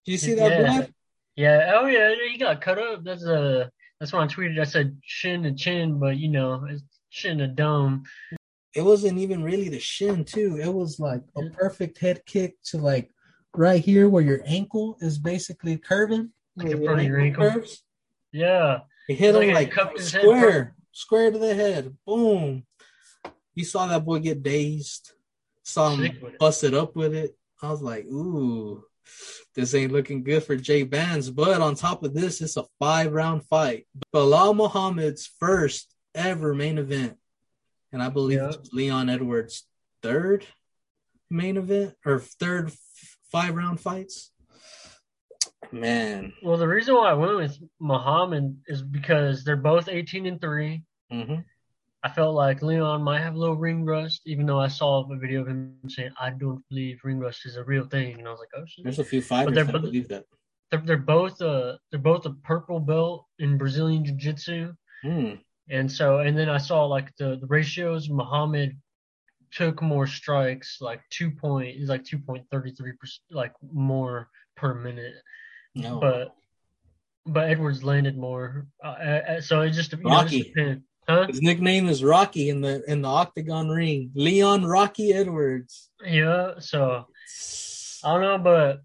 Did you see that Yeah. blood? Yeah, oh yeah, he got cut up. That's a that's why I tweeted. I said shin to chin, but you know, it's shin to dome. It wasn't even really the shin, too. It was like a perfect head kick to like right here where your ankle is basically curving. Like in front of your ankle. curves. Yeah, He hit It's him like like he cupped his head square, square to the head. Boom. You saw that boy get dazed. Saw him with it. busted up with it. I was like, ooh, this ain't looking good for Jay Bands. But on top of this, it's a five round fight. Belal Muhammad's first ever main event. And I believe Yeah. it's Leon Edwards' third main event or third f- five round fights. Man. Well, the reason why I went with Muhammad is because they're both 18 and three. hmm I felt like Leon might have a little ring rust, even though I saw a video of him saying, "I don't believe ring rust is a real thing," and I was like, "Oh shit." There's a few fighters that both- believe that. They're, they're both uh they're both a purple belt in Brazilian Jiu Jitsu. Hmm. And so, and then I saw like the, the ratios. Muhammad took more strikes, like two point, he's like two point thirty three percent, like more per minute. No. But but Edwards landed more. Uh, uh, so it just you know, just depend. Huh? His nickname is Rocky in the in the octagon ring. Leon Rocky Edwards. Yeah. So I don't know, but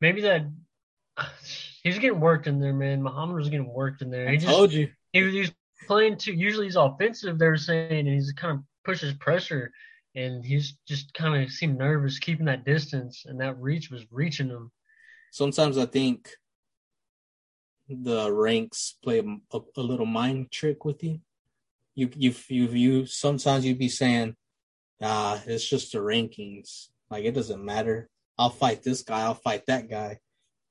maybe that [sighs] he's getting worked in there, man. Muhammad was getting worked in there. I He just told you. he was, he was playing too. Usually he's offensive. They were saying, and he's kind of pushes pressure, and he's just kind of seemed nervous keeping that distance, and that reach was reaching him. Sometimes I think the ranks play a, a, a little mind trick with you. You you you you sometimes you'd be saying, ah, it's just the rankings. Like it doesn't matter. I'll fight this guy. I'll fight that guy.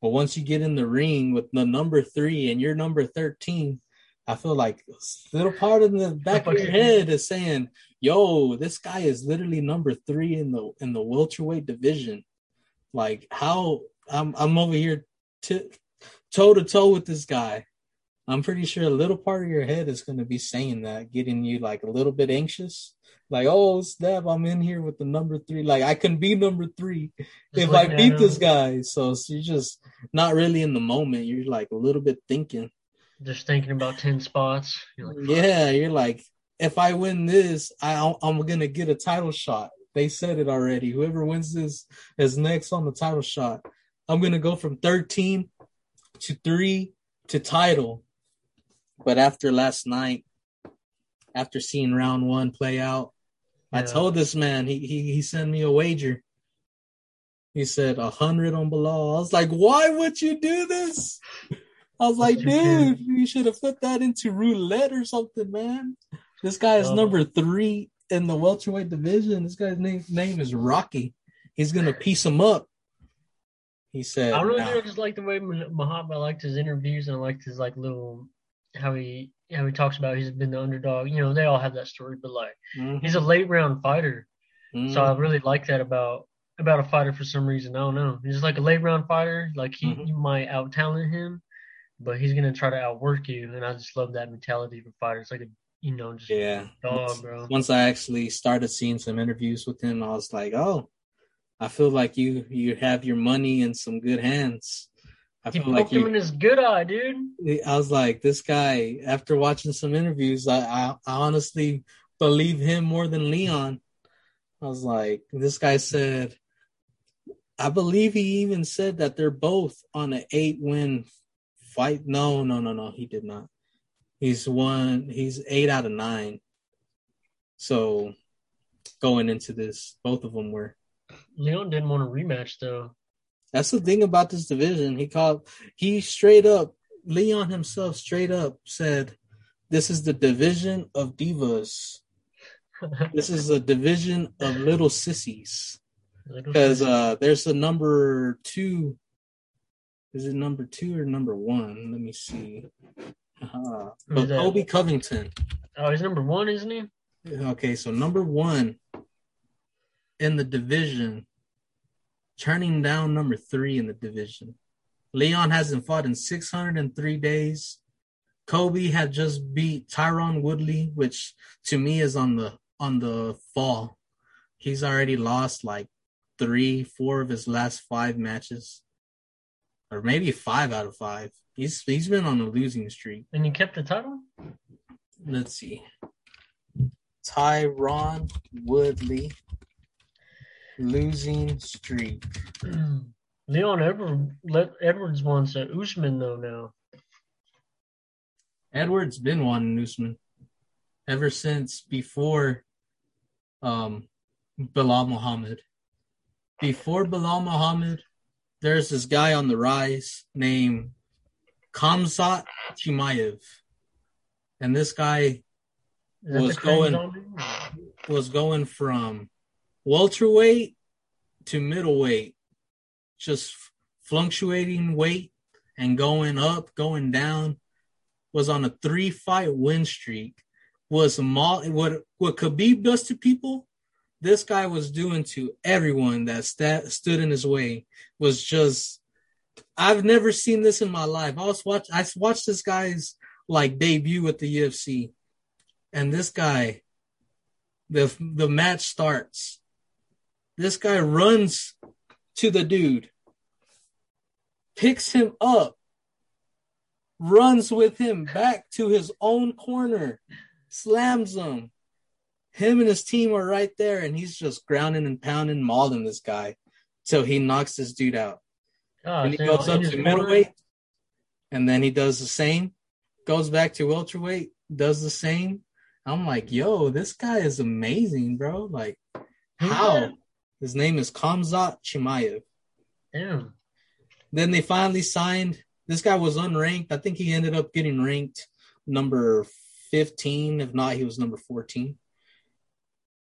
But once you get in the ring with the number three and you're number 13, I feel like a little part in the back of your [laughs] head is saying, yo, this guy is literally number three in the in the welterweight division. Like how I'm I'm over here t- toe to toe with this guy. I'm pretty sure a little part of your head is going to be saying that, getting you like a little bit anxious. Like, oh snap, I'm in here with the number three. Like, I can be number three just if I beat this guy. So, so you're just not really in the moment. You're like a little bit thinking. Just thinking about 10 spots. You're like, yeah, you're like, if I win this, I, I'm going to get a title shot. They said it already. Whoever wins this is next on the title shot. I'm going to go from 13 to 3 to title. But after last night, after seeing round one play out, yeah. I told this man, he, he, he sent me a wager. He said a hundred on Belal. I was like, why would you do this? I was like, dude, you should have put that into roulette or something, man. This guy is um, number three in the welterweight division. This guy's name name is Rocky. He's gonna piece him up. He said. I really nah. just like the way Muhammad liked his interviews and I liked his like little how he how he talks about he's been the underdog. You know, they all have that story, but like mm-hmm. he's a late round fighter. Mm-hmm. So I mm-hmm. really like that about about a fighter for some reason. I don't know. He's like a late round fighter. Like he mm-hmm. you might out talent him, but he's gonna try to outwork you. And I just love that mentality for fighters. Like a you know, just yeah, dog, once, bro. Once I actually started seeing some interviews with him, I was like, oh, I feel like you you have your money in some good hands. I he feel like him in his good eye, dude. I was like, this guy. After watching some interviews, I, I, I honestly believe him more than Leon. I was like, this guy said, I believe he even said that they're both on an eight win fight. No, no, no, no, he did not. He's one. He's eight out of nine. So going into this, both of them were. Leon didn't want a rematch though. That's the thing about this division. He called. He straight up. Leon himself straight up said, "This is the division of divas. [laughs] this is a division of little sissies." Because uh, there's a number two. Is it number two or number one? Let me see. Uh, but Covington. Oh, he's number one, isn't he? Okay, so number one in the division, turning down number three in the division. Leon hasn't fought in 603 days. Colby had just beat Tyron Woodley, which to me is on the on the fall. He's already lost like three, four of his last five matches, or maybe five out of five. He's he's been on a losing streak. And he kept the title. Let's see. Tyron Woodley losing streak. Leon Edward, let Edwards wants a Usman though now. Edwards been wanting Usman ever since before um Belal Muhammad. Before Belal Muhammad, there's this guy on the rise named Khamzat Chimaev. And this guy was going was going from welterweight to middleweight, just fluctuating weight and going up, going down. Was on a three fight win streak. Was what what Khabib does to people, this guy was doing to everyone that st- stood in his way. Was just I've never seen this in my life. I was watch I watched this guy's like debut at the UFC, and this guy, the the match starts. This guy runs to the dude, picks him up, runs with him back to his own corner, slams him. Him and his team are right there, and he's just grounding and pounding, mauling this guy till he knocks this dude out. Oh, and he goes up to middleweight, and then he does the same. Goes back to welterweight, does the same. I'm like, yo, this guy is amazing, bro. Like, how? His name is Khamzat Chimaev. Damn. Then they finally signed. This guy was unranked. I think he ended up getting ranked number 15. If not, he was number 14.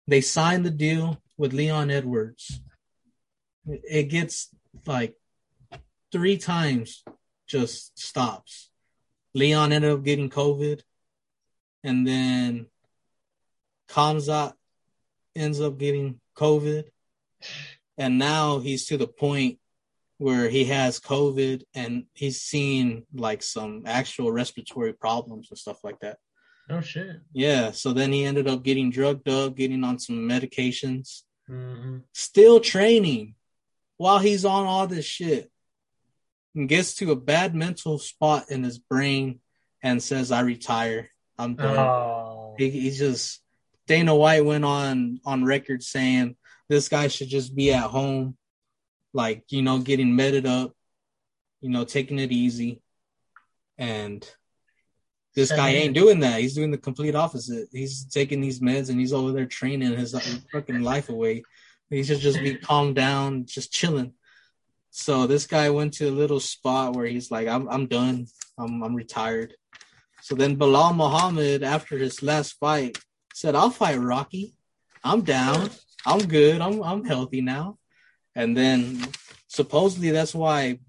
They signed the deal with Leon Edwards. It gets like three times just stops. Leon ended up getting COVID, and then Khamzat ends up getting COVID, and now he's to the point where he has COVID and he's seen like some actual respiratory problems and stuff like that. Oh shit. Yeah, so then he ended up getting drugged up, getting on some medications, hmm still training while he's on all this shit. And gets to a bad mental spot in his brain and says, I retire. I'm done. Oh. He, he just Dana White went on on record saying this guy should just be at home, like you know, getting meted up, you know, taking it easy, and this guy ain't doing that. He's doing the complete opposite. He's taking these meds and he's over there training his fucking life away. He should just be [laughs] calmed down, just chilling. So this guy went to a little spot where he's like, I'm I'm done. I'm I'm retired. So then Belal Muhammad, after his last fight, said, I'll fight Rocky. I'm down. I'm good. I'm I'm healthy now. And then supposedly that's why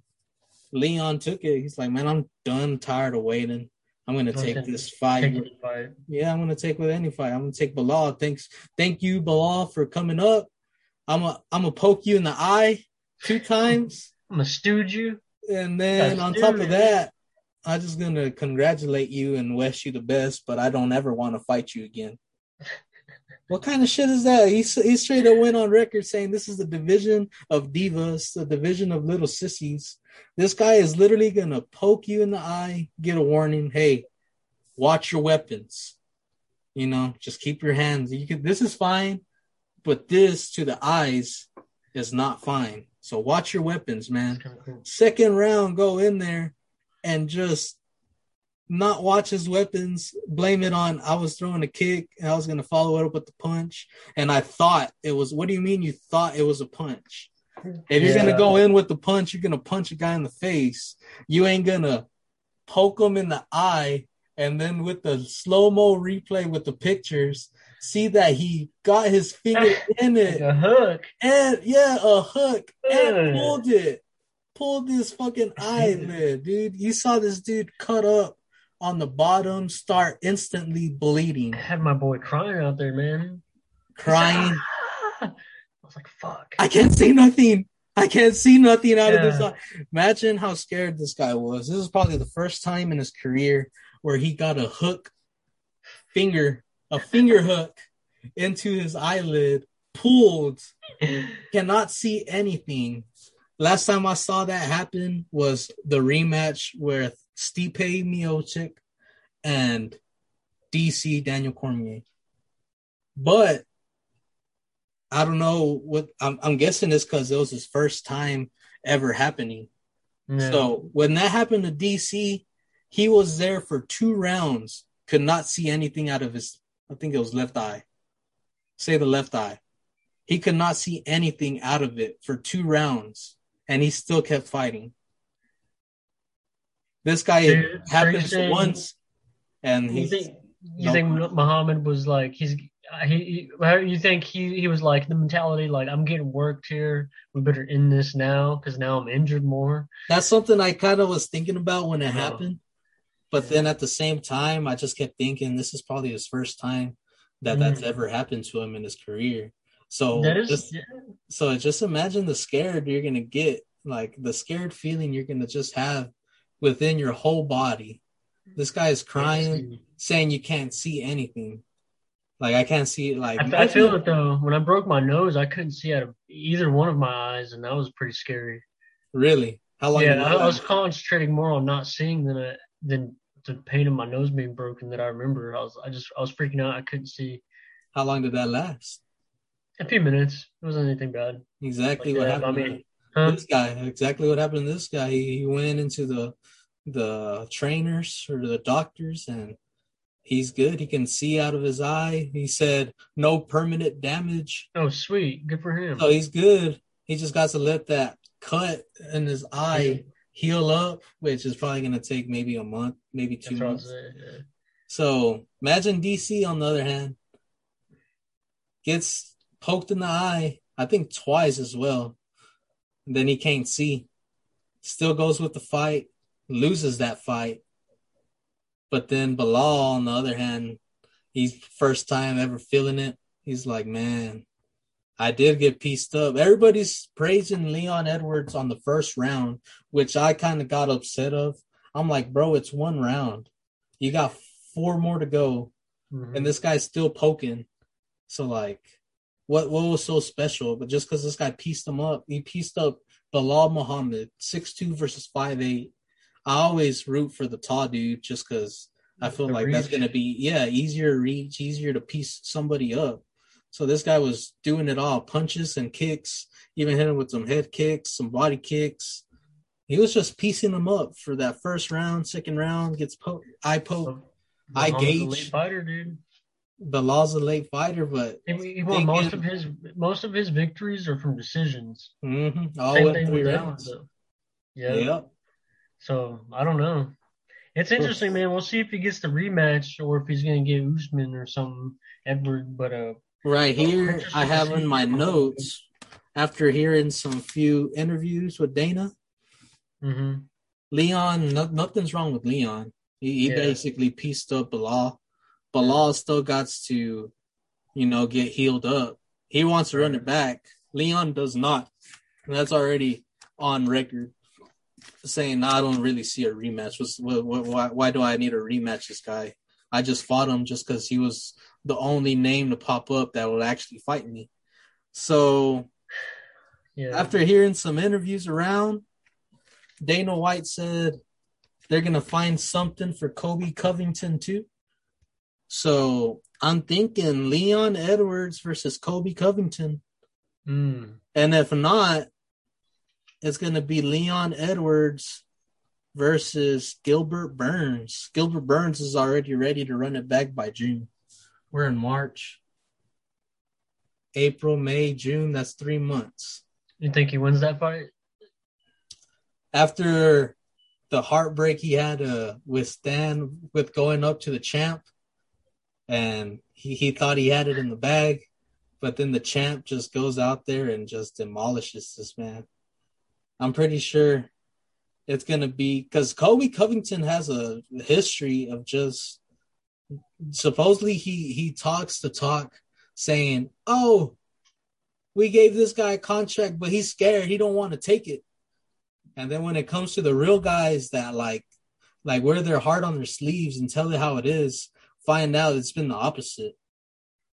Leon took it. He's like, Man, I'm done, tired of waiting. I'm gonna take Okay. this fight. Take fight. Yeah, I'm gonna take with any fight. I'm gonna take Belal. Thanks, thank you, Belal, for coming up. I'm a, I'm gonna poke you in the eye two times, I'm gonna stooge you. and then on top of that, I'm just gonna congratulate you and wish you the best. But I don't ever want to fight you again. What kind of shit is that? He he straight up went on record saying this is the division of divas, the division of little sissies. This guy is literally gonna poke you in the eye, get a warning. Hey, watch your weapons. You know, just keep your hands. You can. This is fine, but this to the eyes is not fine. So watch your weapons, man. It's kind of cool. Second round, go in there and just not watch his weapons. Blame it on I was throwing a kick and I was gonna follow it up with the punch, and I thought it was. What do you mean you thought it was a punch? If you're Yeah. gonna go in with the punch, you're gonna punch a guy in the face. You ain't gonna poke him in the eye and then with the slow mo replay with the pictures, see that he got his finger [laughs] in Like it a hook. and yeah, a hook and pulled it, pulled his fucking eyelid, dude. You saw this dude cut up on the bottom, start instantly bleeding, I had my boy crying out there, man. crying. [laughs] I was like, fuck. I can't see nothing. I can't see nothing out of this. Yeah. eye. Imagine how scared this guy was. This is probably the first time in his career where he got a hook finger, a finger hook into his eyelid, pulled, cannot see anything. Last time I saw that happen was the rematch with Stipe Miocic and DC Daniel Cormier. But I don't know what I'm, I'm guessing this because it was his first time ever happening. Yeah. So when that happened to DC, he was there for two rounds, could not see anything out of his, I think it was left eye. Say the left eye. He could not see anything out of it for two rounds, and he still kept fighting. This guy Dude, happens saying- once, and you he's think you think Muhammad was like he's he, he you think he he was like the mentality like I'm getting worked here we better end this now because now I'm injured more that's something I kind of was thinking about when it Yeah. happened. But then at the same time, I just kept thinking this is probably his first time that that's Mm. ever happened to him in his career. So that is just yeah, so just imagine the scared you're gonna get, like the scared feeling you're gonna just have within your whole body. This guy is crying, saying you can't see anything. Like I can't see like I, I feel it though when I broke my nose I couldn't see out of either one of my eyes and that was pretty scary really. How long? yeah I, I was concentrating more on not seeing than I, than the pain of my nose being broken that I remember I was I just I was freaking out I couldn't see How long did that last? a few minutes it wasn't anything bad Exactly Like, what yeah, happened. I mean, huh? this guy exactly what happened to this guy. He, he went into the the trainers or the doctors and he's good. He can see out of his eye. He said no permanent damage. Oh sweet. Good for him. So he's good. He just got to let that cut in his eye heal up which is probably going to take maybe a month maybe two That's what I was months. saying, yeah. so imagine dc on the other hand gets poked in the eye i think twice as well then he can't see still goes with the fight, loses that fight. But then Belal, on the other hand, he's first time ever feeling it. He's like, man, I did get pieced up. Everybody's praising Leon Edwards on the first round, which I kind of got upset of. I'm like, bro, it's one round. You got four more to go, Mhm. and this guy's still poking. So like, what what was so special? But just because this guy pieced him up, he pieced up Belal Muhammad, six two versus five eight. I always root for the tall dude just because I feel The like that's gonna be yeah easier to reach, easier to piece somebody up. So this guy was doing it all, punches and kicks, even hitting with some head kicks, some body kicks. He was just piecing them up for that first round, second round, gets po- eye poke. I Muhammad's gauge- fighter, dude. Belal's a late fighter, but He, he won most is- of his most of his victories are from decisions. mhm, all Same thing with rounds. Yeah. Yep. So I don't know. It's interesting, man. We'll see if he gets the rematch or if he's gonna get Usman or something. Edward, but uh, Right here, I have in my notes after hearing some few interviews with Dana. hmm Leon, no, nothing's wrong with Leon. He, he Yeah. basically pieced up Belal. Belal still got to, you know, get healed up. He wants to run it back. Leon does not. And that's already on record saying, nah, I don't really see a rematch. What, what, why, why do I need a rematch this guy? I just fought him just because he was the only name to pop up that would actually fight me. So yeah. after hearing some interviews around, Dana White said they're gonna find something for Colby Covington too. So I'm thinking Leon Edwards versus Colby Covington, Mm. and if not, it's gonna be Leon Edwards versus Gilbert Burns. Gilbert Burns is already ready to run it back by June. We're in March, April, May, June. That's three months. You think he wins that fight? after the heartbreak he had to withstand with going up to the champ and he, he thought he had it in the bag but then the champ just goes out there and just demolishes this man. I'm pretty sure it's to be because colby covington has a history of just supposedly he he talks the talk saying oh we gave this guy a contract but he's scared. He don't want to take it. And then when it comes to the real guys that like like wear their heart on their sleeves and tell it how it is, find out it's been the opposite.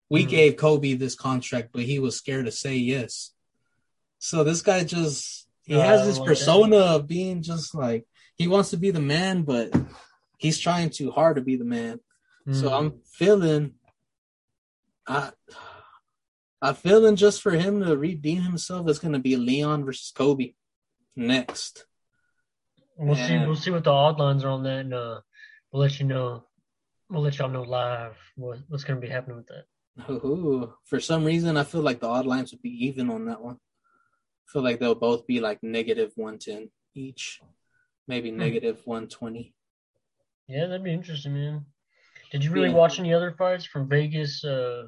We Mhm. gave Colby this contract, but he was scared to say yes. So this guy just he Uh, has this like that. persona of being just like he wants to be the man, but he's trying too hard to be the man. So Mm. I'm feeling I I'm feeling just for him to redeem himself is gonna be Leon versus Colby next. We'll see. We'll see what the odd lines are on that, and uh, we'll let you know. We'll let y'all know live what, what's going to be happening with that. Ooh, for some reason, I feel like the odd lines would be even on that one. I feel like they'll both be like negative 110 each, maybe Hmm. negative 120. Yeah, that'd be interesting, man. Did you really Yeah. watch any other fights from Vegas? Uh,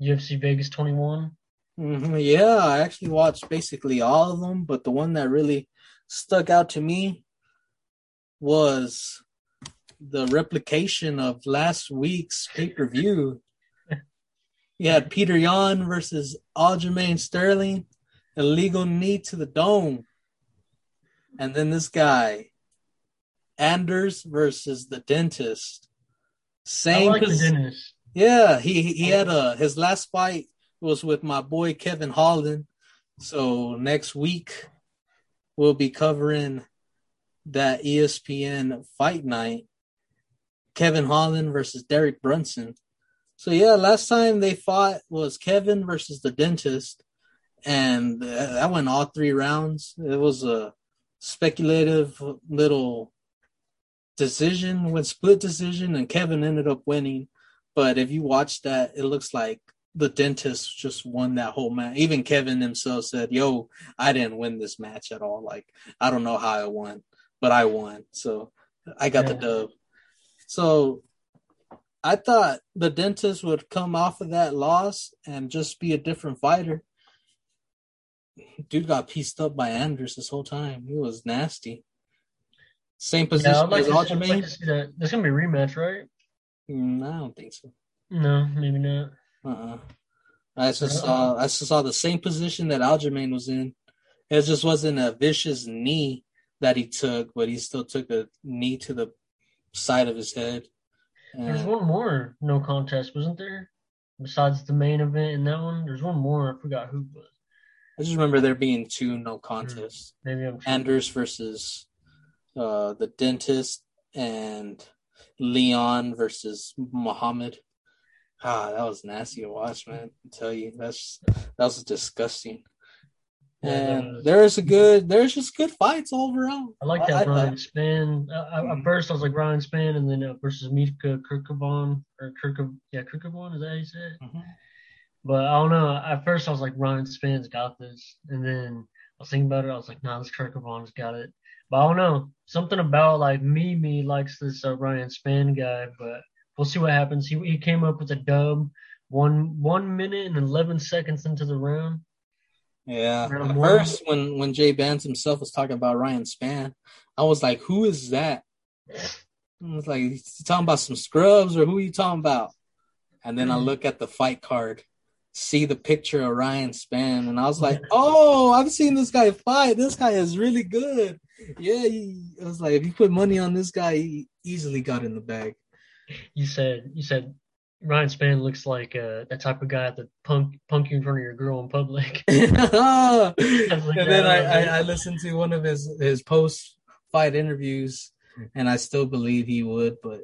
UFC Vegas 21. hmm Yeah, I actually watched basically all of them, but the one that really stuck out to me was the replication of last week's pay per view. You had Petr Yan versus Aljamain Sterling, illegal knee to the dome. And then this guy, Anders versus the dentist. Same like the dentist. yeah, he he had a his last fight was with my boy Kevin Holland. So next week we'll be covering that ESPN fight night. Kevin Holland versus Derek Brunson. So yeah, last time they fought was Kevin versus the dentist, and that went all three rounds. It was a speculative little decision, went split decision, and Kevin ended up winning. But if you watch that, it looks like the dentist just won that whole match. Even Kevin himself said, "Yo, I didn't win this match at all. Like I don't know how I won, but I won. So I got the Yeah. dub." So I thought the dentist would come off of that loss and just be a different fighter. dude got pieced up by Anders this whole time. He was nasty. Same position Yeah, like as to, I'd like to. There's gonna be a rematch, right? Mm, I don't think so. No, maybe not. Uh-uh. I just Uh-uh. saw I just saw the same position that Aljamain was in. It just wasn't a vicious knee that he took, but he still took a knee to the side of his head. There's one more no contest, wasn't there? Besides the main event and that one, there's one more. I forgot who, but I just remember there being two no contests. maybe I'm. Anders versus uh, the dentist and Leon versus Muhammad. Ah, that was nasty to watch, man. I tell you, that's that was disgusting. Yeah, And was- there's a good, there's just good fights all around. I like I- that I- Ryan Spann. I, I. At first, I was like Ryan Spann, and then uh, versus Mika Kirkabon or Kirk, yeah, Kirkabon. Is that how you say it? Mhm. But I don't know. At first, I was like, Ryan Spann's got this. And then I was thinking about it. I was like, nah, this Kirkabon's got it. But I don't know. Something about like Mimi likes this uh, Ryan Spann guy. But we'll see what happens. He, he came up with a dub one one minute and 11 seconds into the round. Yeah. At first, when when Jay Bands himself was talking about Ryan Spann, I was like, "Who is that?" I was like, "You talking about some scrubs or who are you talking about?" And then I Mhm. look at the fight card, see the picture of Ryan Spann, and I was like, [laughs] "Oh, I've seen this guy fight. This guy is really good." Yeah, he, I was like, if you put money on this guy, he easily got in the bag. You said you said Ryan Spann looks like uh, that type of guy that punk punk you in front of your girl in public. [laughs] [laughs] and then I, I, I listened to one of his his post fight interviews, and I still believe he would, but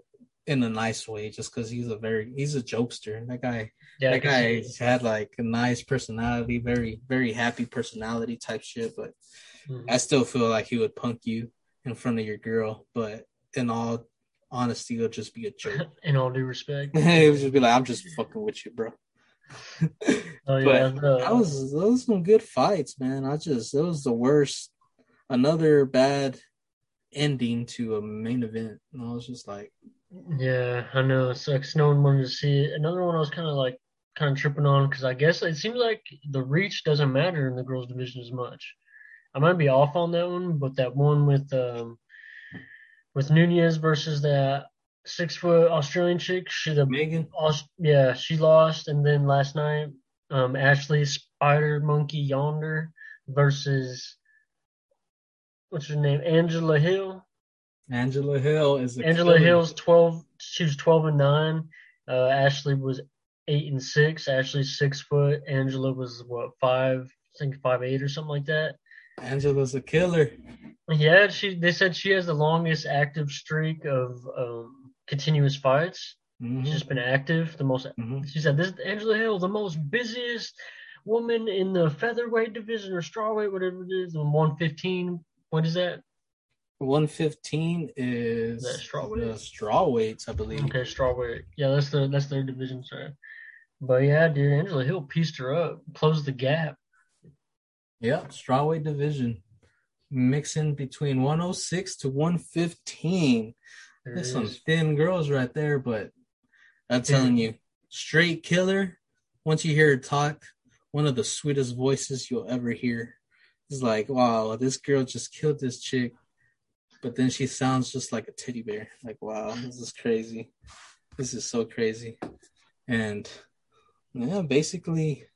in a nice way, just because he's a very he's a jokester. That guy, yeah, that guy had like a nice personality, very very happy personality type shit. But Mhm. I still feel like he would punk you in front of your girl, but in all honesty, it'll just be a joke. [laughs] In all due respect. [laughs] it would just be like, I'm just fucking with you, bro. [laughs] Oh yeah, the- that was those were some good fights, man. I just that was the worst. Another bad ending to a main event. And I was just like, yeah, I know. It sucks. No one wanted to see it. Another one I was kind of like kind of tripping on because I guess it seems like the reach doesn't matter in the girls division as much. I might be off on that one, but that one with um with Nunes versus that six foot Australian chick, she the Megan, yeah, she lost, and then last night, um, Ashley Spider Monkey Yoder versus what's her name, Angela Hill. Angela Hill is Angela killer. Hill's twelve. She was twelve and nine. Uh, Ashley was eight and six. Ashley's six foot. Angela was what five? I think five eight or something like that. Angela's a killer. Yeah, she. They said she has the longest active streak of um, continuous fights. Mhm, She's just been active. The most mhm. She said, "This is Angela Hill, the most busiest woman in the featherweight division or strawweight, whatever it is, and 115. What is that? 115 is Is that strawweight? the straw weights, I believe. Okay, strawweight. Yeah, that's the that's their division, sorry. But yeah, dude, Angela Hill pieced her up, closed the gap. Yep, strawweight division. Mixing between 106 to 115. There There's it some thin girls right there, but I'm telling you, straight killer. Once you hear her talk, one of the sweetest voices you'll ever hear. It's like, wow, this girl just killed this chick, but then she sounds just like a teddy bear. Like, wow, this is crazy. This is so crazy. And yeah, basically,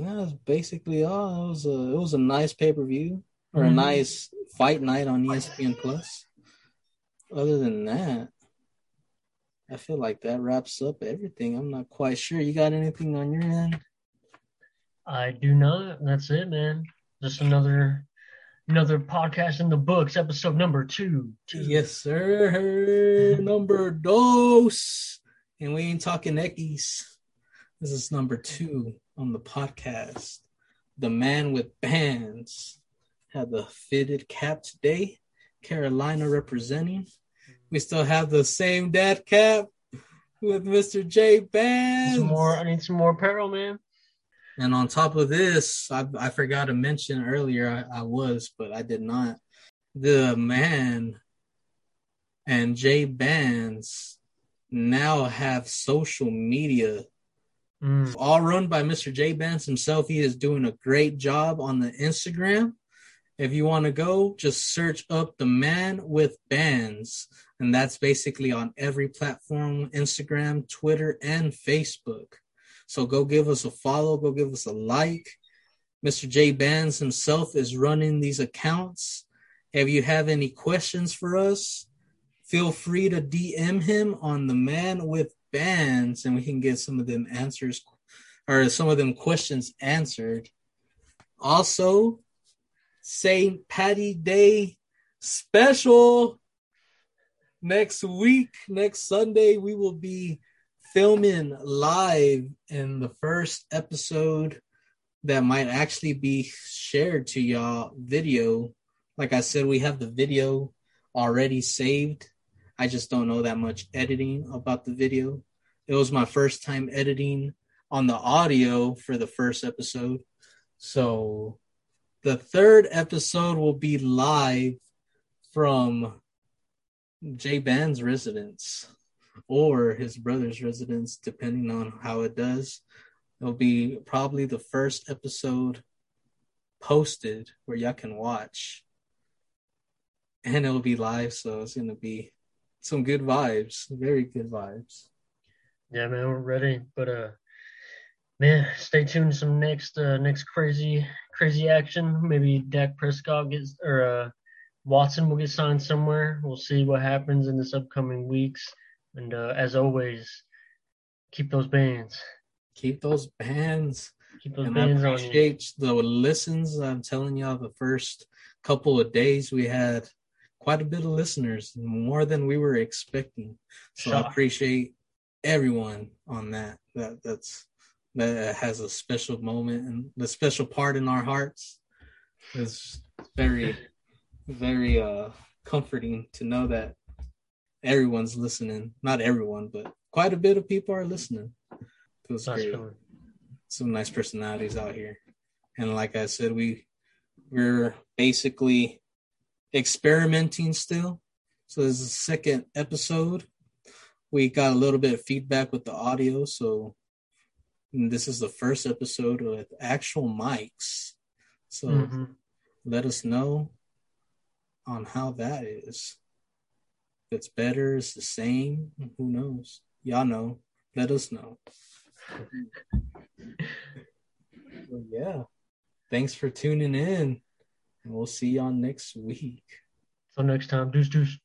yeah, that's basically all. It was a it was a nice pay per view or a Mhm. nice fight night on ESPN Plus other than that, I feel like that wraps up everything. I'm not quite sure. You got anything on your end? I do not. That's it, man. Just another another podcast in the books, episode number two. Two. Yes, sir. [laughs] Number dos. And we ain't talking Eckies. This is number two on the podcast. The man with bands had the fitted cap today. Carolina representing. We still have the same dad cap with Mr. J Bands. Some more. I need some more apparel, man. And on top of this, I, I forgot to mention earlier, I, I was, but I did not. The man and J Bands now have social media Mm. All run by Mr. J Bands himself. He is doing a great job on the Instagram. If you want to go, just search up the man with bands. And that's basically on every platform Instagram, Twitter, and Facebook. So go give us a follow, go give us a like. Mr. J Bands himself is running these accounts. If you have any questions for us, feel free to DM him on the man with bands and we can get some of them answers or some of them questions answered. Also, St. Patty Day special next week, next Sunday, we will be filming live in the first episode that might actually be shared to y'all video. Like I said, we have the video already saved. I just don't know that much editing about the video. It was my first time editing on the audio for the first episode. So the third episode will be live from J Band's residence or his brother's residence, depending on how it does. It'll be probably the first episode posted where y'all can watch. And it'll be live, so it's gonna be some good vibes, very good vibes. Yeah, man, we're ready. But uh man, stay tuned some next uh next crazy crazy action. Maybe Dak Prescott gets or uh Watson will get signed somewhere. We'll see what happens in this upcoming weeks. And uh as always, keep those bands. Keep those bands. Keep those And I bands on you. appreciate the listens. I'm telling y'all, the first couple of days we had quite a bit of listeners, more than we were expecting. So I appreciate everyone on that. That that's that has a special moment and the special part in our hearts. It's very, very uh comforting to know that everyone's listening. Not everyone, but quite a bit of people are listening. Feels great feeling. some nice personalities out here. And like I said, we we're basically experimenting still. So this is the second episode. We got a little bit of feedback with the audio, so this is the first episode with actual mics. So Mhm. let us know on how that is. If it's better, it's the same, who knows? Y'all know. Let us know. [laughs] Well, yeah. Thanks for tuning in. And we'll see y'all next week. Till next time. Deuce deuce.